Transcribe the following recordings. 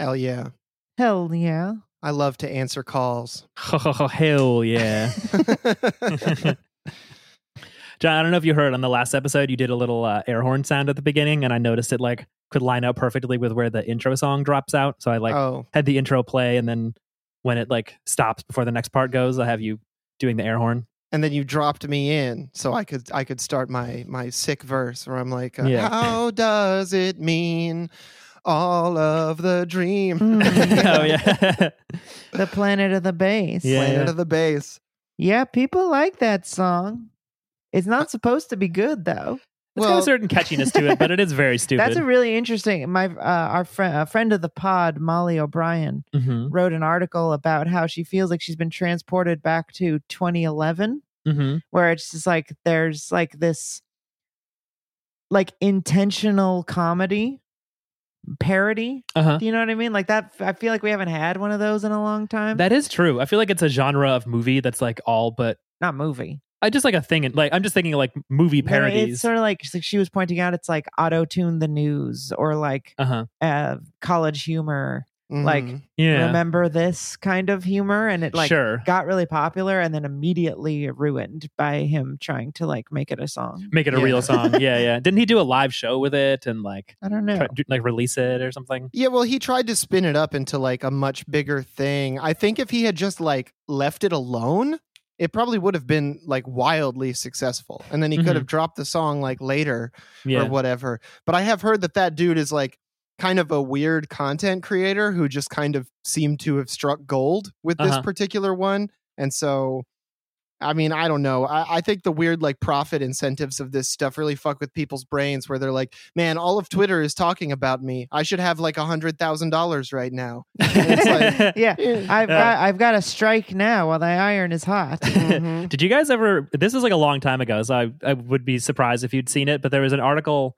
Hell yeah. Hell yeah. I love to answer calls. Hell yeah. John, I don't know if you heard on the last episode, you did a little uh, air horn sound at the beginning, and I noticed it like could line up perfectly with where the intro song drops out. So I like oh, had the intro play, and then when it like stops before the next part goes, I have you doing the air horn. and then you dropped me in so I could I could start my my sick verse where I'm like, uh, Yeah. how does it mean all of the dream? Mm. oh yeah, The planet of the bass. Yeah. Planet of the bass. Yeah, people like that song. It's not supposed to be good though. it's got a certain catchiness to it, but it is very stupid. That's a really interesting. My uh, our friend, a friend of the pod, Molly O'Brien, hmm wrote an article about how she feels like she's been transported back to 2011, hmm where it's just like there's like this like intentional comedy parody. Uh huh. Do you know what I mean? Like that. I feel like we haven't had one of those in a long time. That is true. I feel like it's a genre of movie that's like all but not movie. I just like a thing. in- Like I'm just thinking like movie parodies. It's sort of like she was pointing out. It's like auto tune the news or like uh huh. uh, college humor. Like, Mhm. Yeah. Remember this kind of humor, and it like sure. got really popular and then immediately ruined by him trying to like make it a song. Make it a Yeah. real song. Yeah, yeah. Didn't he do a live show with it and like I don't know. try, do- like release it or something? Yeah, well, he tried to spin it up into like a much bigger thing. I think if he had just like left it alone, it probably would have been like wildly successful. And then he Mhm. could have dropped the song like later Yeah. or whatever. But I have heard that that dude is like kind of a weird content creator who just kind of seemed to have struck gold with this Uh-huh. particular one. And so, I mean, I don't know. I, I think the weird like profit incentives of this stuff really fuck with people's brains where they're like, man, all of Twitter is talking about me. I should have like a hundred thousand dollars right now. it's like- yeah, I've Yeah. got I've got to strike now while the iron is hot. Mhm. Did you guys ever? This is like a long time ago, so I, I would be surprised if you'd seen it. But there was an article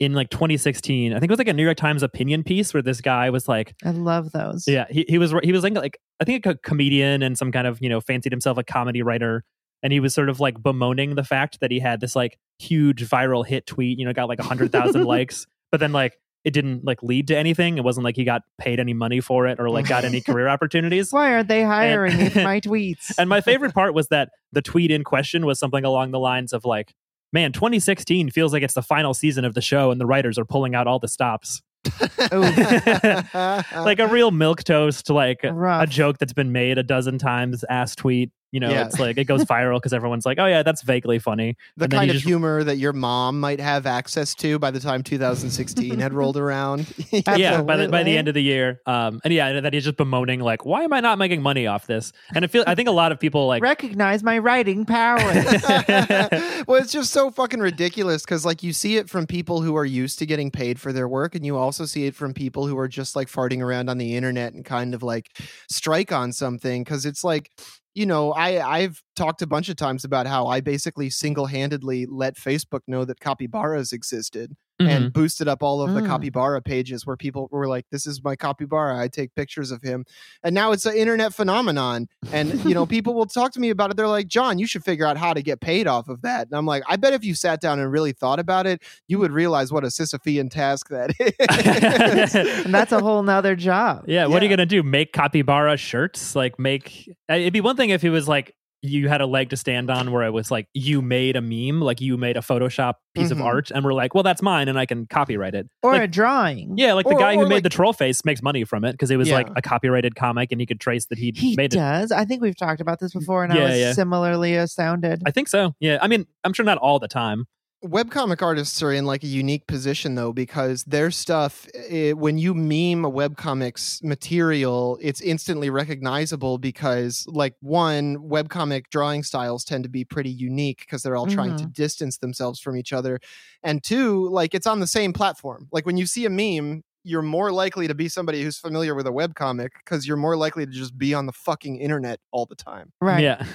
in like 2016. I think it was like a New York Times opinion piece where this guy was like, I love those. yeah, he, he was he was like like I think a comedian and some kind of you know fancied himself a comedy writer, and he was sort of like bemoaning the fact that he had this like huge viral hit tweet, you know, got like a hundred thousand likes, but then like it didn't like lead to anything. It wasn't like he got paid any money for it or like got any career opportunities. Why aren't they hiring me for my tweets? And my favorite part was that the tweet in question was something along the lines of like, "Man, 2016 feels like it's the final season of the show, and the writers are pulling out all the stops." like a real milk toast, like a joke that's been made a dozen times. Ass tweet, you know, Yeah. it's like it goes viral because everyone's like, "Oh yeah, that's vaguely funny." the And then kind of just- humor that your mom might have access to by the time 2016 had rolled around. Yeah, by the by the end of the year, um, and yeah, that he's just bemoaning like, "Why am I not making money off this?" And I feel, I think a lot of people like, Recognize my writing power. well, it's just so fucking ridiculous because, like, you see it from people who are used to getting paid for their work, and you also see it from people who are just like farting around on the internet and kind of like strike on something. Because it's like, you know, I I've talked a bunch of times about how I basically single handedly let Facebook know that capybaras existed mhm. and boosted up all of the Mm. capybara pages where people were like, "This is my capybara. I take pictures of him," and now it's an internet phenomenon. And you know, people will talk to me about it. They're like, "John, you should figure out how to get paid off of that." And I'm like, "I bet if you sat down and really thought about it, you would realize what a Sisyphean task that is." and that's a whole nother job. Yeah, what are you gonna do? Make capybara shirts? Like make? uh, It'd be one thing if he was like you had a leg to stand on, where it was like you made a meme, like you made a Photoshop piece of Mhm. art, and we're like, well, that's mine, and I can copyright it. Or Like- a drawing. Yeah, like the guy who or made the troll face makes money from it because it was Yeah. like a copyrighted comic, and he could trace that he He made it. does. I think we've talked about this before, and I was yeah. similarly astounded. I think so. Yeah, I mean, I'm sure not all the time. Webcomic artists are in like a unique position though because their stuff eh, when you meme a webcomics material it's instantly recognizable because like one webcomic drawing styles tend to be pretty unique because they're all trying to distance themselves from each other and two like it's on the same platform like when you see a meme you're more likely to be somebody who's familiar with a webcomic because you're more likely to just be on the fucking internet all the time right. Yeah.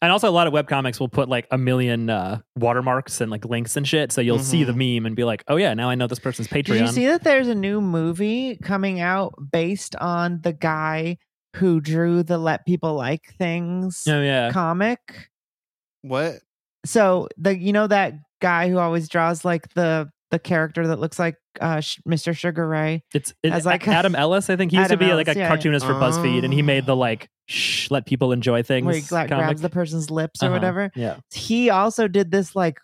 and also, a lot of webcomics will put like a million uh, watermarks and like links and shit. So you'll see the meme and be like, oh, yeah, now I know this person's Patreon. Did you see that there's a new movie coming out based on the guy who drew the Let People Like Things oh, yeah. comic? what So the you know that guy who always draws like the the character that looks like uh, Sh- Mr. Sugar Ray. It's, it's As like- Adam Ellis, I think. He used to Adam be like a yeah. cartoonist for BuzzFeed, and he made the like shh, let people enjoy things. where he like, grabs the person's lips or Uh-huh. whatever. Yeah. He also did this like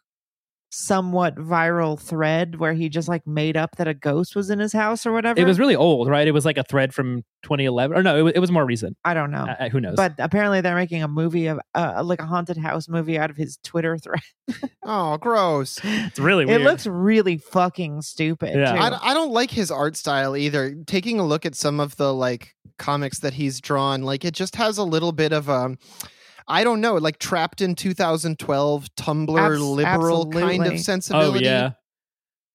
somewhat viral thread where he just like made up that a ghost was in his house or whatever. It was really old, right? It was like a thread from 2011. Or no, it was, it was more recent. I don't know. Uh, uh, who knows? but apparently they're making a movie of uh, like a haunted house movie out of his Twitter thread. Oh, gross. it's really It looks really fucking stupid. Yeah. too. I, d- I don't like his art style either. Taking a look at some of the like comics that he's drawn, like it just has a little bit of um I don't know, like trapped in 2012 Tumblr Abs- liberal kind absolutely. of oh, sensibility. yeah.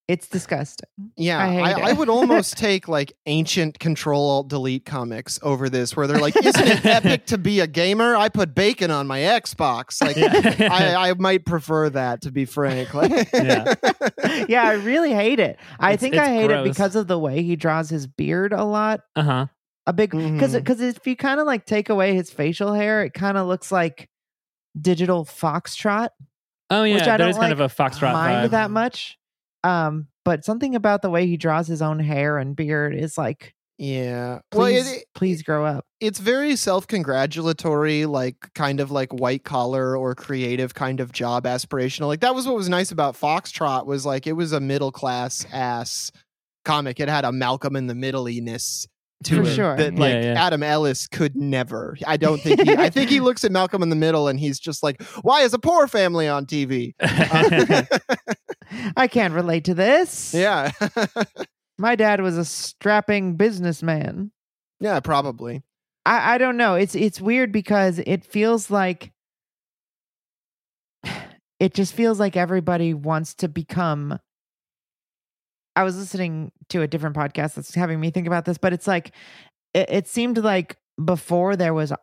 it's disgusting. Yeah, I I, I, would almost take like ancient Control Alt Delete comics over this, where they're like, "Isn't it epic to be a gamer? I put bacon on my Xbox." Like, Yeah. I, I might prefer that, to be frank. Yeah. yeah, I really hate it. I It's- think it's I hate gross. it because of the way he draws his beard a lot. uh huh. A big because Mhm. because if you kind of like take away his facial hair, it kind of looks like digital foxtrot, Oh, yeah. which I don't kind of a foxtrot mind vibe. that much. Um, but something about the way he draws his own hair and beard is like, yeah. Well, please, it, please grow up. it's very self-congratulatory like kind of like white collar or creative kind of job aspirational like that was what was nice about foxtrot was like it was a middle class ass comic it had a malcolm in the middle-ness to For it sure. that like yeah. adam ellis could never i don't think he i think he looks at malcolm in the middle and he's just like why is a poor family on tv I can't relate to this. yeah My dad was a strapping businessman. yeah probably I, I don't know. It's it's weird because it feels like it just feels like everybody wants to become I was listening to a different podcast that's having me think about this, but it's like it, it seemed like before there was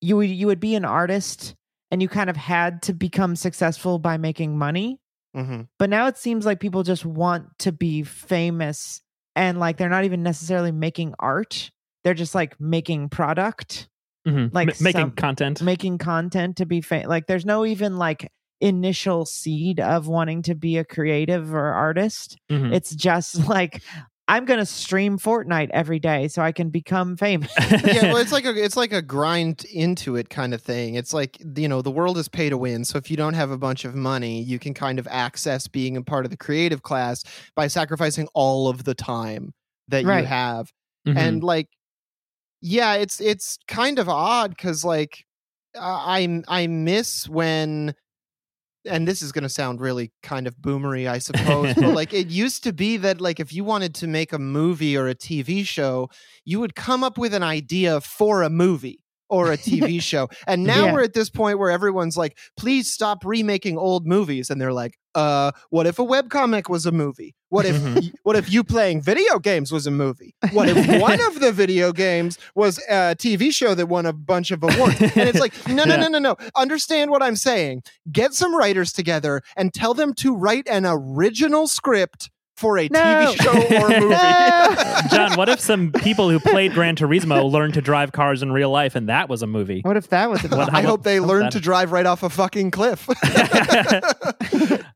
you would you would be an artist and you kind of had to become successful by making money. hmm But now it seems like people just want to be famous and like they're not even necessarily making art. They're just like making product, Mhm. Like M- making some- content. making content to be famous. Like there's no even like initial seed of wanting to be a creative or artist. Mhm. It's just like I'm going to stream Fortnite every day so I can become famous. yeah, well, it's like a it's like a grind into it kind of thing. It's like you know the world is pay to win. So if you don't have a bunch of money, you can kind of access being a part of the creative class by sacrificing all of the time that you Right. have. Mhm. And like, yeah, it's it's kind of odd because like I I I miss when. And this is going to sound really kind of boomery, I suppose. but like, it used to be that, like, if you wanted to make a movie or a TV show, you would come up with an idea for a movie or a TV show. And now Yeah. we're at this point where everyone's like, please stop remaking old movies. And they're like, uh, what if a webcomic was a movie? What if Mhm. what if you playing video games was a movie? What if one of the video games was a TV show that won a bunch of awards? And it's like, no, no, Yeah. no, no, no. Understand what I'm saying. Get some writers together and tell them to write an original script for a No. TV show or movie. No. John, what if some people who played Gran Turismo learned to drive cars in real life and that was a movie? What if that was a What- I hope they learned to drive right off a fucking cliff.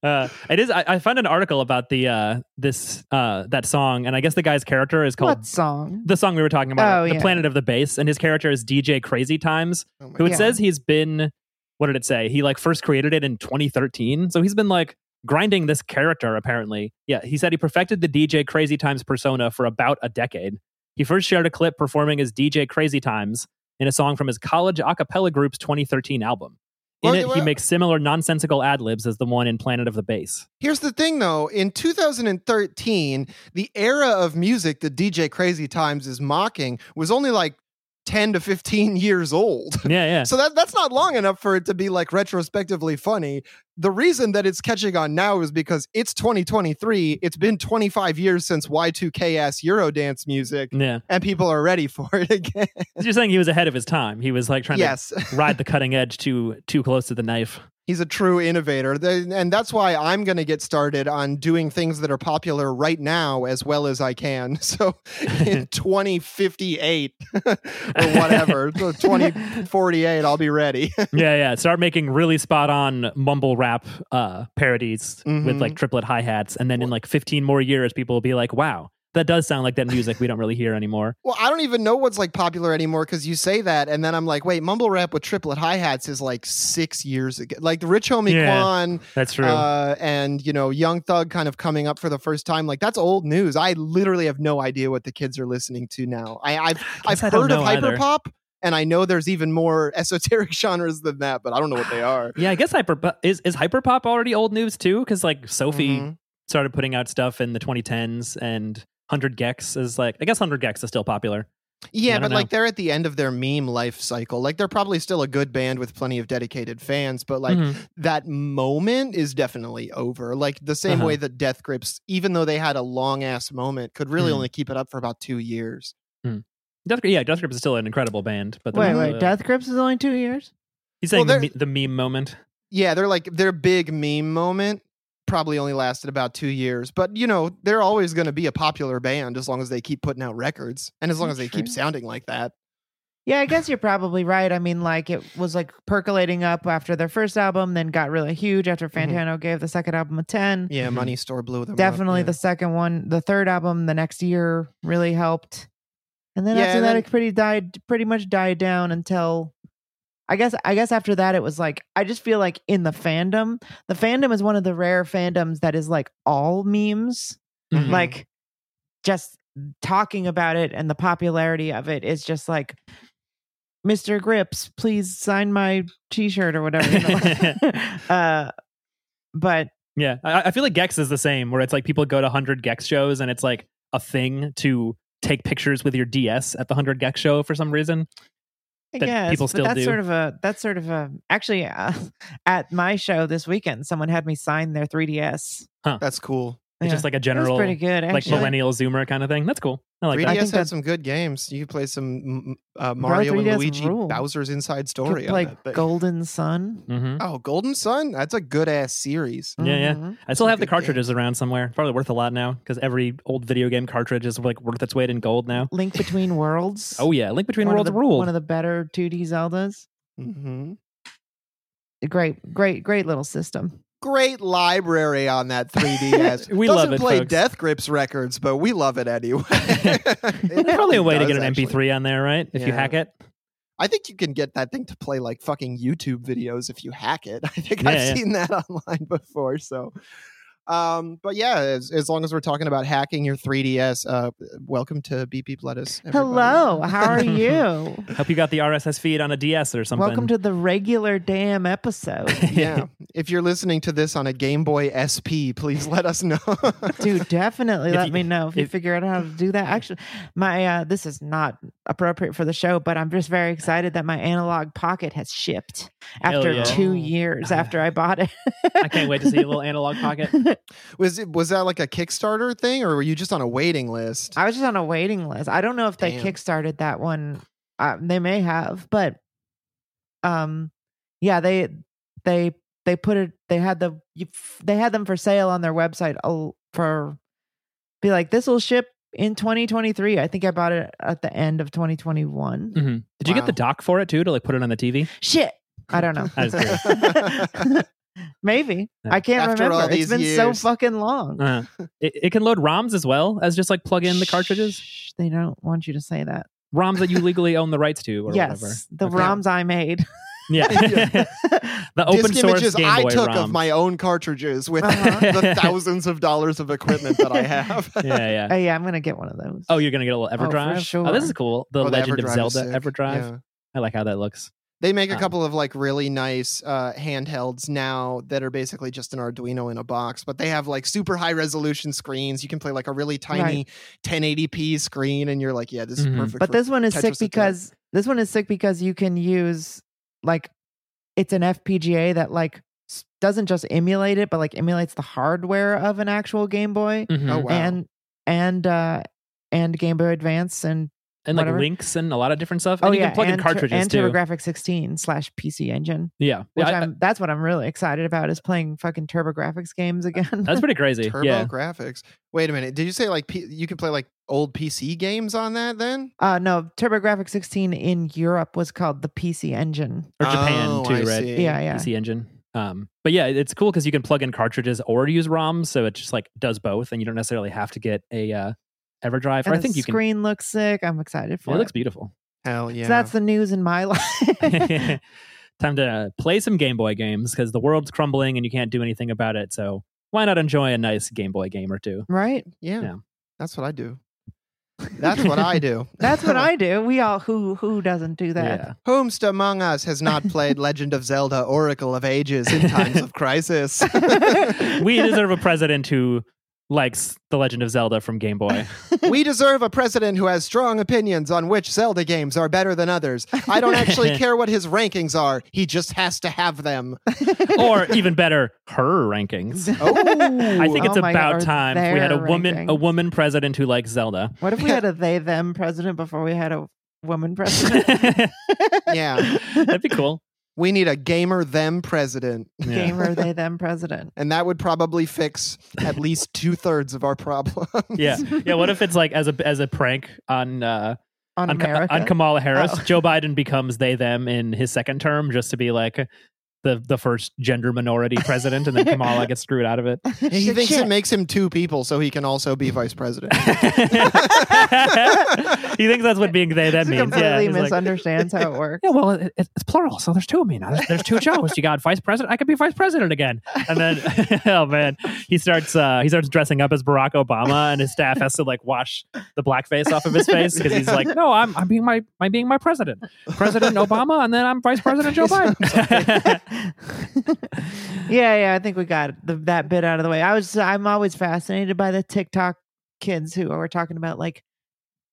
Uh, it is. I, I found an article about the uh, this uh, that song, and I guess the guy's character is called what song? the song we were talking about, Oh, the yeah. Planet of the Bass, and his character is DJ Crazy Times, Oh my who it Yeah. says he's been. What did it say? He like first created it in 2013, so he's been like grinding this character. Apparently, yeah. He said he perfected the DJ Crazy Times persona for about a decade. He first shared a clip performing as DJ Crazy Times in a song from his college a cappella group's 2013 album. In Well, it, he makes similar nonsensical ad libs as the one in Planet of the Bass. Here's the thing though, in 2013, the era of music that DJ Crazy Times is mocking was only like 10 to 15 years old. Yeah, yeah. So that that's not long enough for it to be like retrospectively funny. The reason that it's catching on now is because it's 2023. It's been 25 years since Y2K ass Eurodance music, yeah. and people are ready for it again. You're saying he was ahead of his time. He was like trying yes. to ride the cutting edge too too close to the knife. He's a true innovator. And that's why I'm going to get started on doing things that are popular right now as well as I can. So in 2058 or whatever, 2048, I'll be ready. yeah, yeah. Start making really spot on mumble rap uh, parodies with Mhm. like triplet hi hats, and then in like 15 more years, people will be like, "Wow, that does sound like that music we don't really hear anymore." Well, I don't even know what's like popular anymore because you say that, and then I'm like, wait, mumble rap with triplet hi hats is like six years ago. Like the Rich Homie Yeah, Quan That's true. uh, and you know Young Thug kind of coming up for the first time. Like that's old news. I literally have no idea what the kids are listening to now. I, I've I've I heard of hyperpop, and I know there's even more esoteric genres than that, but I don't know what they are. yeah, I guess hyper is is hyperpop already old news too? Because like Sophie Mhm. started putting out stuff in the 2010s, and 100 gecs is like I guess 100 gecs is still popular. Yeah, but don't like they're at the end of their meme life cycle. Like they're probably still a good band with plenty of dedicated fans, but like Mhm. that moment is definitely over. Like the same Uh-huh. way that Death Grips, even though they had a long ass moment, could really Mhm. only keep it up for about two years. Death, yeah, Death Grips is still an incredible band, but Wait, there's, wait. uh, Death Grips is only two years. He's saying Well, the, the meme moment. Yeah, they're like their big meme moment probably only lasted about two years. But you know, they're always going to be a popular band as long as they keep putting out records and as long as they keep sounding like that. Yeah, I guess you're probably right. I mean, like it was like percolating up after their first album, then got really huge after Mhm. Fantano gave the second album a ten. Yeah, Mhm. Money Store blew them. up, Definitely yeah. the second one, the third album, the next year really helped, and then Yeah, after and that, then- it pretty died, pretty much died down until. I guess I guess after that it was like I just feel like in the fandom, the fandom is one of the rare fandoms that is like all memes. Mhm. like just talking about it and the popularity of it is just like Mr. Grips, please sign my t-shirt or whatever. You know? uh, but Yeah, I, I feel like Gecs is the same, where it's like people go to 100 Gecs shows and it's like a thing to take pictures with your DS at the 100 Gecs show for some reason. I That guess people but still that's do. sort of a that's sort of a actually uh, at my show this weekend, someone had me sign their 3ds. That's cool. It's Yeah. just like a general, pretty good. like millennial Zoomer kind of thing. That's cool. I like 3DS that. I had think that- some good games. You could play some uh, Mario and Luigi ruled. Bowser's Inside Story. Like that thing. Golden Sun. hmm Oh, Golden Sun? That's a good ass series. Yeah, yeah. Mhm. I still Some have the good cartridges around somewhere. Probably worth a lot now because every old video game cartridge is like worth its weight in gold now. Link Between Worlds. Oh yeah, Link Between one Worlds rule. One of the better 2D Zeldas. hmm great, great, great little system. Great library on that 3DS. We Doesn't love it, play folks. Death Grips records, but we love it anyway. There's probably a way to get an actually. MP3 on there, right? If you hack it. I think you can get that thing to play like fucking YouTube videos if you hack it. I think Yeah, I've yeah. seen that online before. So, um, but yeah, as, as long as we're talking about hacking your 3DS, uh, welcome to Beep Beep Lettuce. everybody. Hello, how are you? Hope you got the RSS feed on a DS or something. Welcome to the regular damn episode. yeah, if you're listening to this on a Game Boy SP, please let us know. Dude, definitely If let you- me know if, you figure out how to do that. Actually, my uh this is not appropriate for the show, but I'm just very excited that my analog pocket has shipped after yeah. two years after I bought it. I can't wait to see a little analog pocket. Was it was that like a Kickstarter thing, or were you just on a waiting list? I was just on a waiting list. I don't know if they Damn. kickstarted that one. Uh, they may have, but um, yeah, they they they put it. They had the they had them for sale on their website for be like this will ship in 2023. I think I bought it at the end of 2021. hmm Did you get the dock for it too to like put it on the TV? Shit, I don't know. I was curious. Maybe Yeah. I can't After all remember. these It's been so fucking long. Uh, it, it can load ROMs as well as just like plug in the cartridges. Shh, they don't want you to say that. ROMs that you legally own the rights to or yes, whatever. the Okay. ROMs I made. Yeah. the open Disc source images Game I Boy took ROM. of my own cartridges with Uh-huh. the thousands of dollars of equipment that I have. yeah, yeah. Oh yeah, I'm gonna get one of those. Oh, you're gonna get a little Oh, for EverDrive. sure. this is cool. The Oh, Legend of Zelda. EverDrive. Yeah. I like how that looks. They make a Um, couple of like really nice uh, handhelds now that are basically just an Arduino in a box, but they have like super high resolution screens. You can play like a really tiny 1080p screen, and you're like, yeah, this is Mhm. perfect. but for- this one is Tetris sick Attack. because this one is sick because you can use like it's an FPGA that like doesn't just emulate it, but like emulates the hardware of an actual Game Boy Mhm. oh wow, and and uh and Game Boy Advance and and like whatever. links and a lot of different stuff. Oh and you yeah, can plug in and, cartridges and too. TurboGrafx 16 slash PC Engine, yeah, which Yeah, I- I'm that's what I'm really excited about is playing fucking TurboGrafx games again. that's pretty crazy. Turbo yeah, graphics. Wait a minute. Did you say like P- you can play like old PC games on that then? uh no, TurboGrafx 16 in Europe was called the PC Engine. or Japan Oh, too, I right? see. Yeah, yeah. PC Engine. Um, but yeah, it's cool because you can plug in cartridges or use ROMs, so it just like does both, and you don't necessarily have to get a uh, EverDrive. Or And I the think you can. screen looks sick. I'm excited for It it. looks beautiful. Hell yeah. So that's the news in my life. Time to play some Game Boy games because the world's crumbling and you can't do anything about it. So why not enjoy a nice Game Boy game or two? right? yeah, Yeah. That's what I do. That's what I do. That's what I do. We all who who doesn't do that? Yeah. Whomst among us has not played Legend of Zelda Oracle of Ages in times of crisis? we deserve a president who likes The Legend of Zelda from Game Boy. we deserve a president who has strong opinions on which Zelda games are better than others. I don't actually care what his rankings are. He just has to have them. or even better, her rankings. Oh, I think it's Oh my God, about time we had a their woman a woman president who likes Zelda. What if we had a they them president before we had a woman president? yeah. That'd be cool. We need a gamer them president. Yeah. Gamer they them president. And that would probably fix at least two thirds of our problems. Yeah. Yeah. What if it's like as a as a prank on uh On, on, Ka- on Kamala Harris, Oh. Joe Biden becomes they them in his second term just to be like the the first gender minority president, and then Kamala gets screwed out of it. He Shit, thinks shit. it makes him two people, so he can also be vice president. he thinks that's what being they that He means. Yeah. completely like, misunderstands how it works. yeah, well, it, it's plural, so there's two of me now. There's, there's two Joes. You got vice president. I could be vice president again. And then, oh man, he starts uh, he starts dressing up as Barack Obama, and his staff has to like wash the blackface off of his face because he's like, no, I'm I'm being my I'm being my president, President Obama, and then I'm Vice President Joe Biden. yeah, yeah. I think we got the, that bit out of the way. I was, I'm always fascinated by the TikTok kids who are talking about like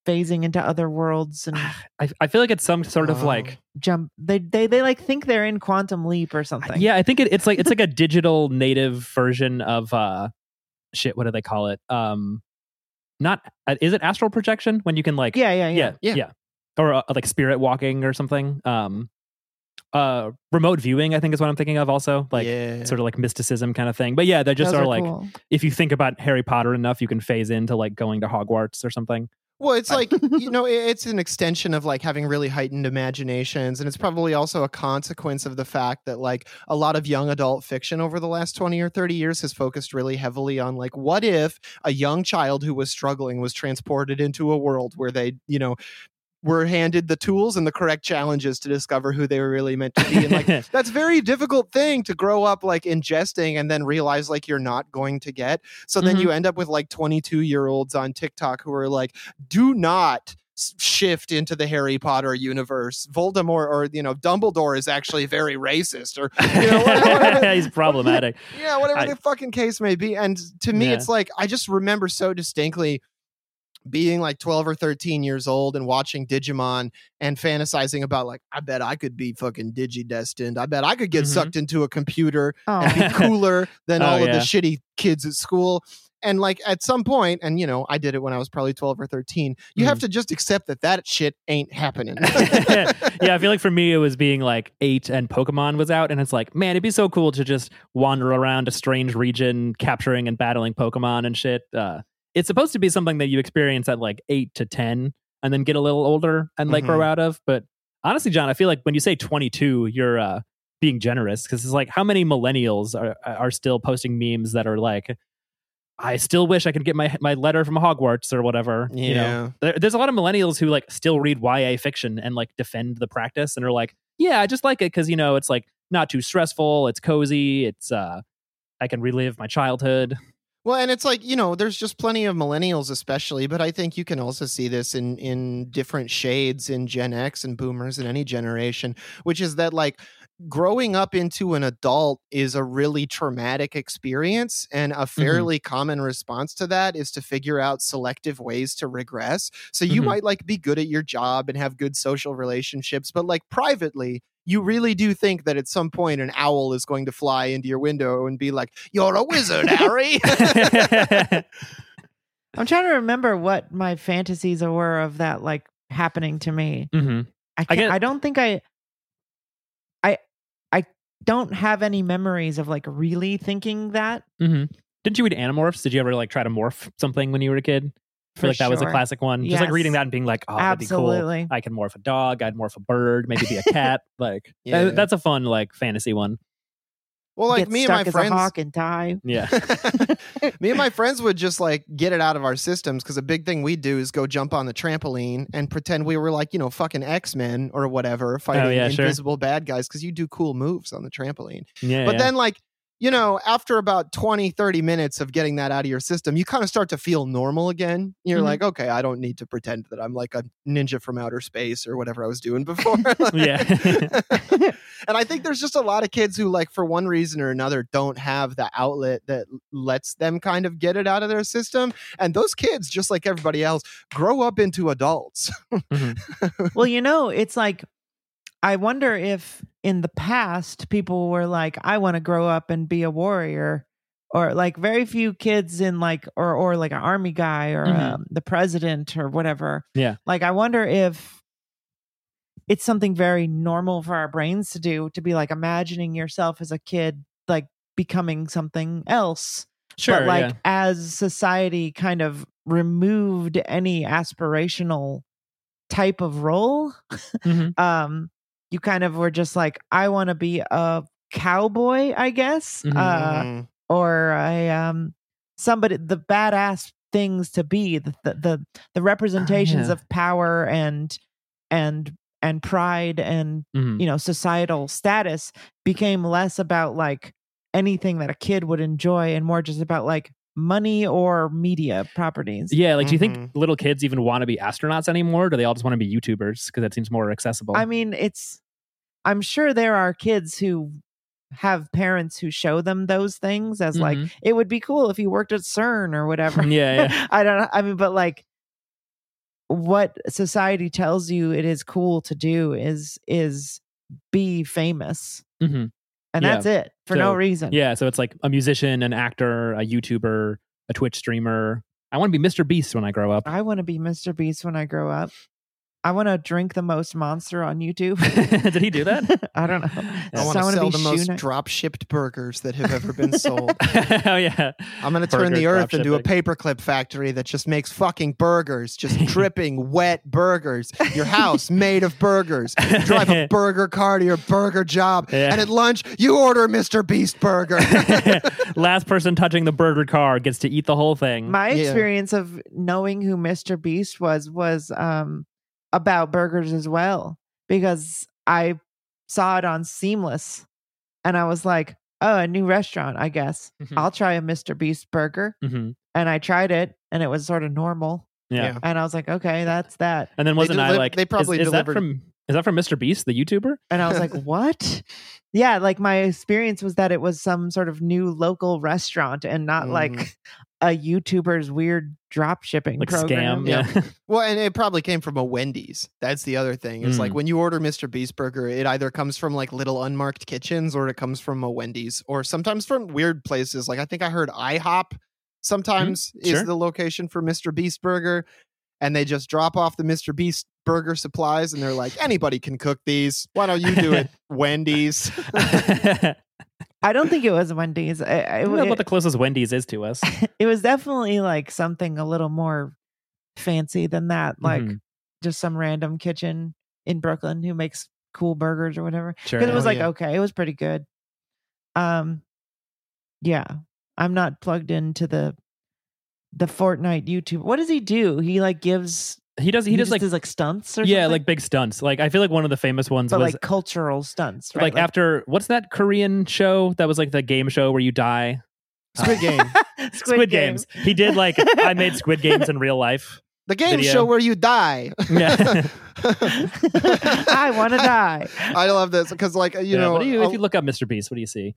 phasing into other worlds and I, I feel like it's some sort of Oh. like jump. They, they, they like think they're in Quantum Leap or something. yeah, I think it, it's like it's like a digital native version of uh shit. What do they call it? Um, not uh, is it astral projection when you can like yeah, yeah, yeah. yeah, Yeah. or uh, like spirit walking or something. Um, uh, remote viewing, I think is what I'm thinking of. Also, like yeah. sort of like mysticism kind of thing. But yeah, they just Those are are like cool. if you think about Harry Potter enough, you can phase into like going to Hogwarts or something. Well, it's like, you know, it's an extension of like having really heightened imaginations. And it's probably also a consequence of the fact that like a lot of young adult fiction over the last 20 or 30 years has focused really heavily on like, what if a young child who was struggling was transported into a world where they, you know, were handed the tools and the correct challenges to discover who they were really meant to be. And like, that's a very difficult thing to grow up like ingesting and then realize like you're not going to get. So then Mhm. you end up with like 22 year olds on TikTok who are like, do not shift into the Harry Potter universe. Voldemort or you know Dumbledore is actually very racist or you know whatever, He's problematic. yeah, whatever I- the fucking case may be. And to me, Yeah. it's like I just remember so distinctly being like 12 or 13 years old and watching Digimon and fantasizing about like, I bet I could be fucking digidestined. I bet I could get Mhm. sucked into a computer Oh, and be cooler than Oh, all of yeah. the shitty kids at school. And like at some point, and you know, I did it when I was probably 12 or 13, you Mm. have to just accept that that shit ain't happening. yeah, I feel like for me it was being like eight and Pokemon was out, and it's like, man, it'd be so cool to just wander around a strange region, capturing and battling Pokemon and shit. Uh, it's supposed to be something that you experience at like eight to ten, and then get a little older and like grow Mhm. out of. But honestly, John, I feel like when you say twenty two, you're uh, being generous because it's like how many millennials are are still posting memes that are like. I still wish I could get my my letter from Hogwarts or whatever. You know, Yeah. there, there's a lot of millennials who like still read YA fiction and like defend the practice and are like, yeah, I just like it because you know it's like not too stressful, it's cozy, it's uh, I can relive my childhood. Well, and it's like you know, there's just plenty of millennials, especially, but I think you can also see this in in different shades in Gen X and Boomers in any generation, which is that like growing up into an adult is a really traumatic experience, and a fairly common response to that is to figure out selective ways to regress. So you Mhm. might like be good at your job and have good social relationships, but like privately. You really do think that at some point an owl is going to fly into your window and be like, "You're a wizard, Harry." I'm trying to remember what my fantasies were of that like happening to me. hmm I can't, get- I don't think I I I don't have any memories of like really thinking that. hmm Didn't you read Animorphs? Did you ever like try to morph something when you were a kid? I feel For like that was a sure. classic one. Just like reading that and being like, oh, that'd be Absolutely. cool. I can morph a dog. I'd morph a bird. Maybe be a cat. like Yeah. that- that's a fun like fantasy one. well, like Get me and stuck my as a friends. hawk and die. Yeah. me and my friends would just like get it out of our systems because a big thing we do is go jump on the trampoline and pretend we were like you know fucking x-men or whatever oh, fighting Oh, yeah, sure. invisible bad guys because you do cool moves on the trampoline Yeah. but yeah. then like you know after about 20 30 minutes of getting that out of your system you kind of start to feel normal again you're Mhm. like okay i don't need to pretend that i'm like a ninja from outer space or whatever i was doing before Yeah. and i think there's just a lot of kids who like for one reason or another don't have the outlet that lets them kind of get it out of their system and those kids just like everybody else grow up into adults well, you know, it's like I wonder if in the past people were like, I want to grow up and be a warrior. Or like very few kids in like or or like an army guy or Mhm. um, the president or whatever. Yeah. Like I wonder if it's something very normal for our brains to do to be like imagining yourself as a kid like becoming something else. sure. but like yeah. as society kind of removed any aspirational type of role, Mhm. um, you kind of were just like, I want to be a cowboy, I guess, Mhm. uh, Mm. or I um, somebody the badass things to be the the the, the representations yeah. of power and and and pride and Mhm. you know societal status became less about like anything that a kid would enjoy and more just about like money or media properties Yeah, like do you think Mhm. little kids even want to be astronauts anymore? Or do they all just want to be YouTubers because that seems more accessible? i mean it's i'm sure there are kids who have parents who show them those things as like Mhm. it would be cool if you worked at cern or whatever yeah, yeah. i don't know i mean but like what society tells you it is cool to do is is be famous hmm and Yeah. that's it for no reason Yeah, so it's like a musician, an actor, a YouTuber, a Twitch streamer. I want to be Mr. Beast when I grow up. I want to be Mr. Beast when I grow up. I want to drink the most monster on YouTube. Did he do that? I don't know. I want to wanna sell the most Shoe drop shipped burgers that have ever been sold. oh yeah. I'm going to turn the earth into a paperclip factory that just makes fucking burgers, just dripping wet burgers. Your house made of burgers. You drive a burger car to your burger job, Yeah. and at lunch you order Mr. Beast burger. Last person touching the burger car gets to eat the whole thing. My Yeah. experience of knowing who Mr. Beast was was um, about burgers as well because I saw it on Seamless and I was like, oh, a new restaurant, I guess. Mhm. I'll try a Mr. Beast burger. hmm And I tried it and it was sort of normal. Yeah. Yeah. And I was like, okay, that's that. And then wasn't I like they probably is, is that from is that from Mr. Beast, the YouTuber? And I was like, what? Yeah, like my experience was that it was some sort of new local restaurant and not Mhm. like a YouTuber's weird drop shipping Like program. scam. Yeah. well, and it probably came from a Wendy's. That's the other thing. Is like Mm. when you order Mr. Beast burger, it either comes from like little unmarked kitchens or it comes from a Wendy's or sometimes from weird places. Like I think I heard IHOP sometimes is sure. the location for Mr. Beast burger. And they just drop off the Mr. Beast burger supplies and they're like, anybody can cook these. Why don't you do it, Wendy's? I don't think it was Wendy's. I, I, I don't know what the closest Wendy's is to us. it was definitely like something a little more fancy than that. Like Mhm. just some random kitchen in Brooklyn who makes cool burgers or whatever. Sure. Because it was Oh, like, yeah. okay, it was pretty good. Um yeah. I'm not plugged into the the Fortnite YouTube. What does he do? He like gives he does he, does just like does like stunts or yeah, something? like big stunts. Like I feel like one of the famous ones but was like cultural stunts, right? like, after what's that Korean show that was like the game show where you die? Squid Game. Squid, Squid, Game. Games. He did like I made Squid Games in real life. The game Video. show where you die. Yeah. I want to die. I love this because, like, you Yeah, know, what you, if you look up Mr. Beast, what do you see?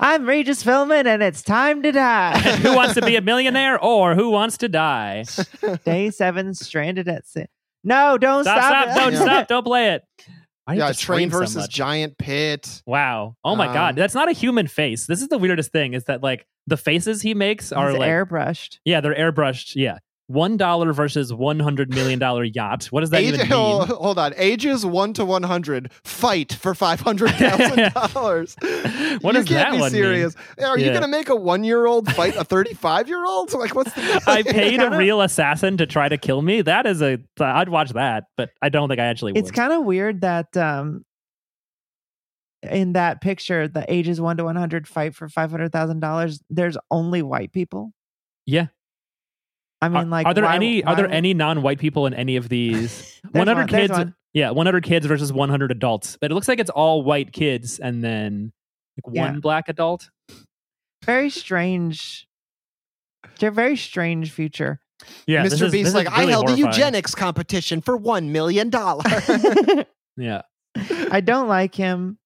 I'm Regis Philbin, and it's time to die. who wants to be a millionaire or who wants to die? Day seven, stranded at sea. No, don't stop, stop. it. don't Yeah. stop, don't play it. Why do you yeah, have train scream so versus giant pit. Wow. Oh my Um, god. That's not a human face. This is the weirdest thing is that like the faces he makes are like airbrushed. Yeah, they're airbrushed. Yeah. One dollar versus one hundred million dollar yacht. What does that Age, even mean? hold on. Ages one to one hundred. Fight for five hundred thousand dollars. What you does can't that be one mean? serious. Are you going to make a one-year-old fight a thirty-five-year-old? Like, what's the? I paid a kinda- real assassin to try to kill me. That is a. I'd watch that, but I don't think I actually would. It's kind of weird that um in that picture, the ages one to one hundred fight for five hundred thousand dollars. There's only white people. Yeah. I mean, like, are there why- any? Are there why- any non-white people in any of these? one hundred one hundred one, kids. one. Yeah, one hundred kids versus one hundred adults. But it looks like it's all white kids, and then like Yeah. one black adult. Very strange. They're very strange future. Yeah, this Mr. is- Beast's this like, is I really held a eugenics competition for one million dollars. Yeah, I don't like him.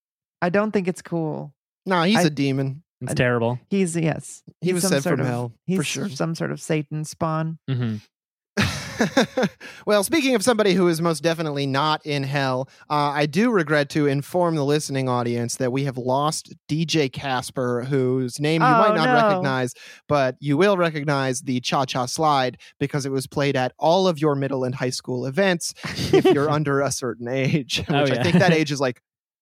I don't think it's cool. no, he's I- a demon. It's I- terrible. He's yes. He he's was some sent sort from of- hell He's for sure. some sort of Satan spawn. hmm well, speaking of somebody who is most definitely not in hell, uh, I do regret to inform the listening audience that we have lost DJ Casper, whose name you might Oh, not no. recognize, but you will recognize the Cha Cha Slide because it was played at all of your middle and high school events if you're under a certain age, which Oh, I think that age is like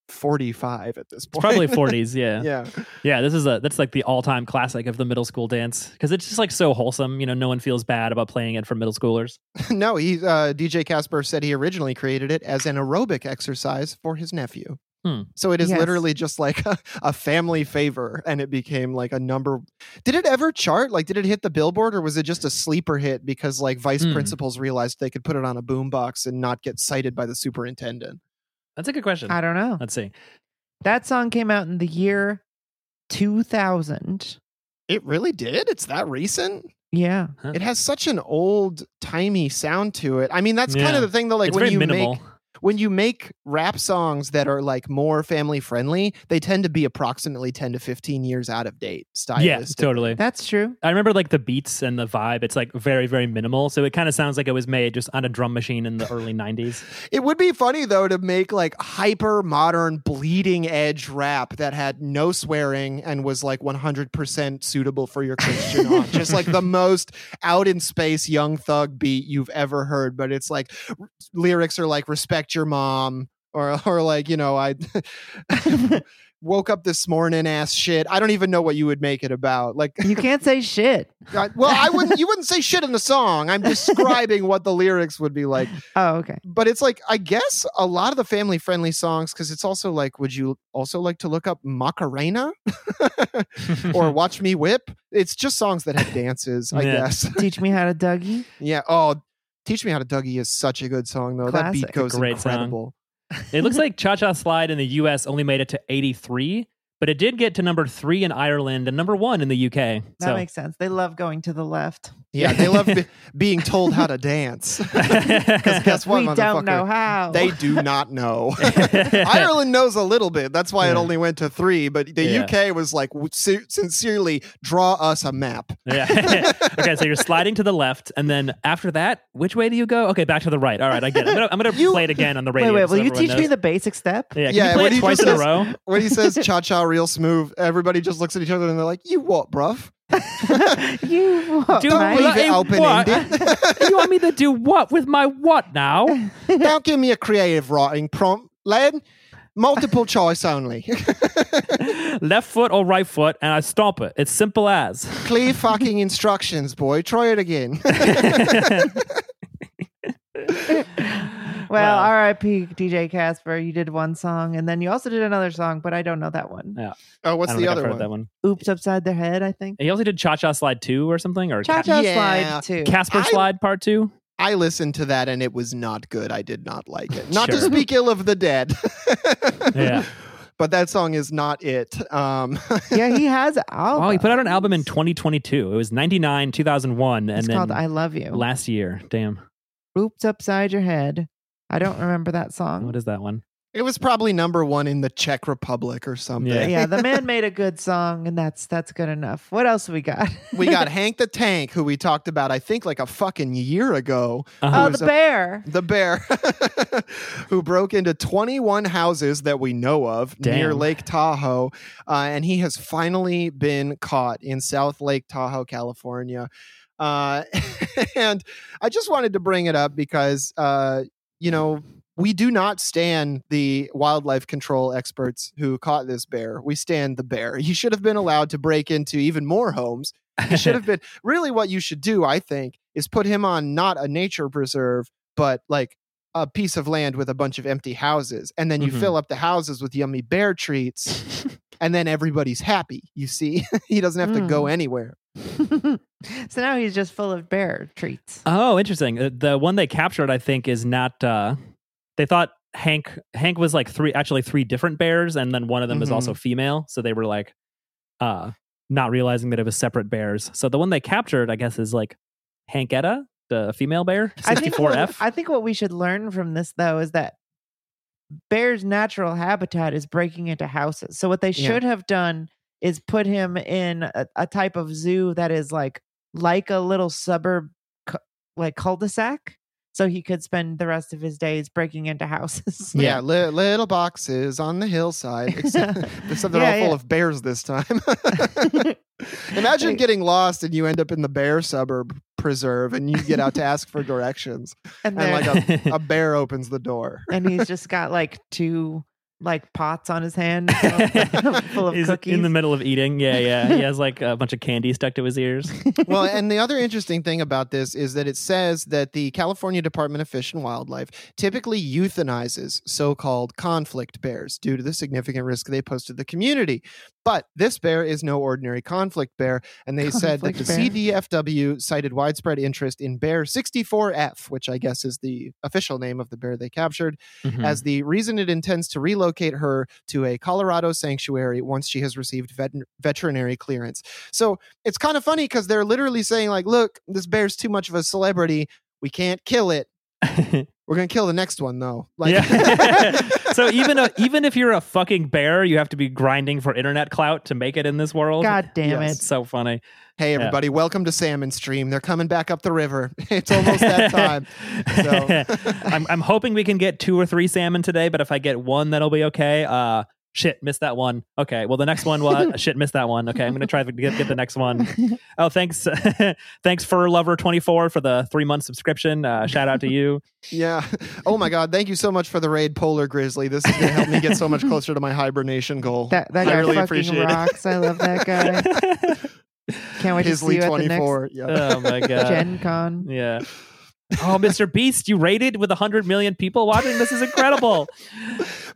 45 at this It's point. probably forties. Yeah. yeah. Yeah, this is a that's like the all-time classic of the middle school dance because it's just like so wholesome. You know, no one feels bad about playing it for middle schoolers. no, he uh, DJ Casper said he originally created it as an aerobic exercise for his nephew. Hmm. So it is Yes. literally just like a, a family favor, and it became like a number. Did it ever chart? Like, did it hit the billboard, or was it just a sleeper hit because like vice Hmm. principals realized they could put it on a boombox and not get cited by the superintendent? That's a good question. I don't know. Let's see. That song came out in the year 2000. It really did. It's that recent. Yeah. It has such an old timey sound to it. I mean, that's kind of the thing, though. Like it's when very you minimal. make when you make rap songs that are like more family friendly, they tend to be approximately 10 to 15 years out of date yeah, stylistically. totally. That's true. I remember like the beats and the vibe. It's like very, very minimal. So it kind of sounds like it was made just on a drum machine in the early 90s. It would be funny though to make like hyper modern bleeding edge rap that had no swearing and was like 100% suitable for your Christian aunt. Just like the most out in space young thug beat you've ever heard, but it's like r- lyrics are like respect your mom or or like, you know, I woke up this morning ass shit. I don't even know what you would make it about. Like You can't say shit. I- well, I wouldn't you wouldn't say shit in the song. I'm describing what the lyrics would be like Oh, okay. but it's like I guess a lot of the family friendly songs because it's also like, would you also like to look up Macarena or Watch Me Whip? It's just songs that have dances, I Yeah. guess. Teach me how to Dougie. yeah. Oh, Teach Me How to Dougie is such a good song though. That beat goes Great song. incredible. it looks like Cha Cha Slide in the US only made it to 83, but it did get to number three in Ireland and number one in the UK. That so makes sense. They love going to the left. Yeah, they love be- being told how to dance. Because guess what, we don't know how. They do not know. Ireland knows a little bit. That's why it only went to three. But the Yeah. UK was like, w- sincerely, draw us a map. yeah. okay, so you're sliding to the left, and then after that, which way do you go? Okay, back to the right. All right, I get it. I'm gonna, I'm gonna You- play it again on the wait, radio. wait. so Will you everyone teach me the basic step? Yeah, can Yeah, you play what it twice just in a says- row? when he says cha cha real smooth, everybody just looks at each other and they're like, You what, bruv? you what, Do Don't leave it open what? ended. you want me to do what with my what now? Don't give me a creative writing prompt, lad. Multiple choice only. Left foot or right foot, and I stomp it. It's simple as. Clear fucking instructions, boy. Try it again. Well, Wow. R.I.P. DJ Casper. You did one song, and then you also did another song, but I don't know that one. Yeah. oh, I what's the other one? that one. Oops, upside their head. I think. He also did Cha Cha Slide 2 or something, or Cha Ca- Cha Yeah. Slide Two, Casper I- Slide Part 2. I listened to that and it was not good. I did not like it. Not to speak ill of the dead. Yeah. But that song is not it. Um, yeah, he has. Oh, he put out an album in 2022. It was 99, 2001, and It's then called "I Love You." last year. Damn. Oops, upside your head. I don't remember that song. What is that one? it was probably number one in the Czech Republic or something. Yeah. yeah, the man made a good song, and that's that's good enough. What else we got? we got Hank the Tank, who we talked about, I think, like a fucking year ago. Uh-huh. oh, was the a- bear. The bear who broke into 21 houses that we know of near Lake Tahoe. Uh, and he has finally been caught in South Lake Tahoe, California. Uh, and I just wanted to bring it up because, uh, you know, we do not stand the wildlife control experts who caught this bear. We stand the bear. He should have been allowed to break into even more homes. He should have been really what you should do, I think, is put him on not a nature preserve, but like a piece of land with a bunch of empty houses. And then you Mhm. fill up the houses with yummy bear treats, and then everybody's happy. You see, he doesn't have to go Mm. anywhere. so now he's just full of bear treats. Oh, interesting. The one they captured, I think, is not. Uh, they thought Hank Hank was like three, actually three different bears, and then one of them is also female. So they were like, uh, not realizing that it was separate bears. So the one they captured, I guess, is like Hanketta, the female bear, I think sixty four what- F. I think what we should learn from this though is that bear's natural habitat is breaking into houses. So what they Yeah. should have done is put him in a, a type of zoo that is like like a little suburb cu- like cul-de-sac so he could spend the rest of his days breaking into houses. Yeah, li- little boxes on the hillside, except, except they're Yeah, all full yeah. of bears this time. Imagine Like- getting lost and you end up in the bear suburb preserve and you get out to ask for directions. and, And like a bear opens the door. and he's just got like two like pots on his hand full of He's cookies. in the middle of eating. Yeah, yeah. He has like a bunch of candy stuck to his ears. well, and the other interesting thing about this is that it says that the California Department of Fish and Wildlife typically euthanizes so called conflict bears due to the significant risk they pose to the community. But this bear is no ordinary conflict bear. And they said that the bear. CDFW cited widespread interest in bear 64F, which I guess is the official name of the bear they captured, Mhm. as the reason it intends to relocate her to a Colorado sanctuary once she has received vet- veterinary clearance. So it's kind of funny because they're literally saying, like, look, this bear's too much of a celebrity. We can't kill it. We're gonna kill the next one though. Like, yeah. so even a, even if you're a fucking bear, you have to be grinding for internet clout to make it in this world. God damn Yes. It's so funny. hey everybody, welcome to Salmon Stream. They're coming back up the river. It's almost that time. So- I'm I'm hoping we can get two or three salmon today, but if I get one, that'll be okay. Uh shit, missed that one. Okay, well the next one was shit, missed that one. Okay, I'm gonna try to get, get the next one. Oh, thanks, thanks for Lover twenty four for the three month subscription. Uh, shout out to you. Yeah. Oh my God. Thank you so much for the raid, Polar Grizzly. This is gonna help me get so much closer to my hibernation goal. that that I guy really fucking appreciate it. rocks. I love that guy. Can't wait to see Hisley you at the next. Yeah. oh my god. Gen Con. Yeah. Oh, Mr. Beast, you rated with 100 million people watching? This is incredible.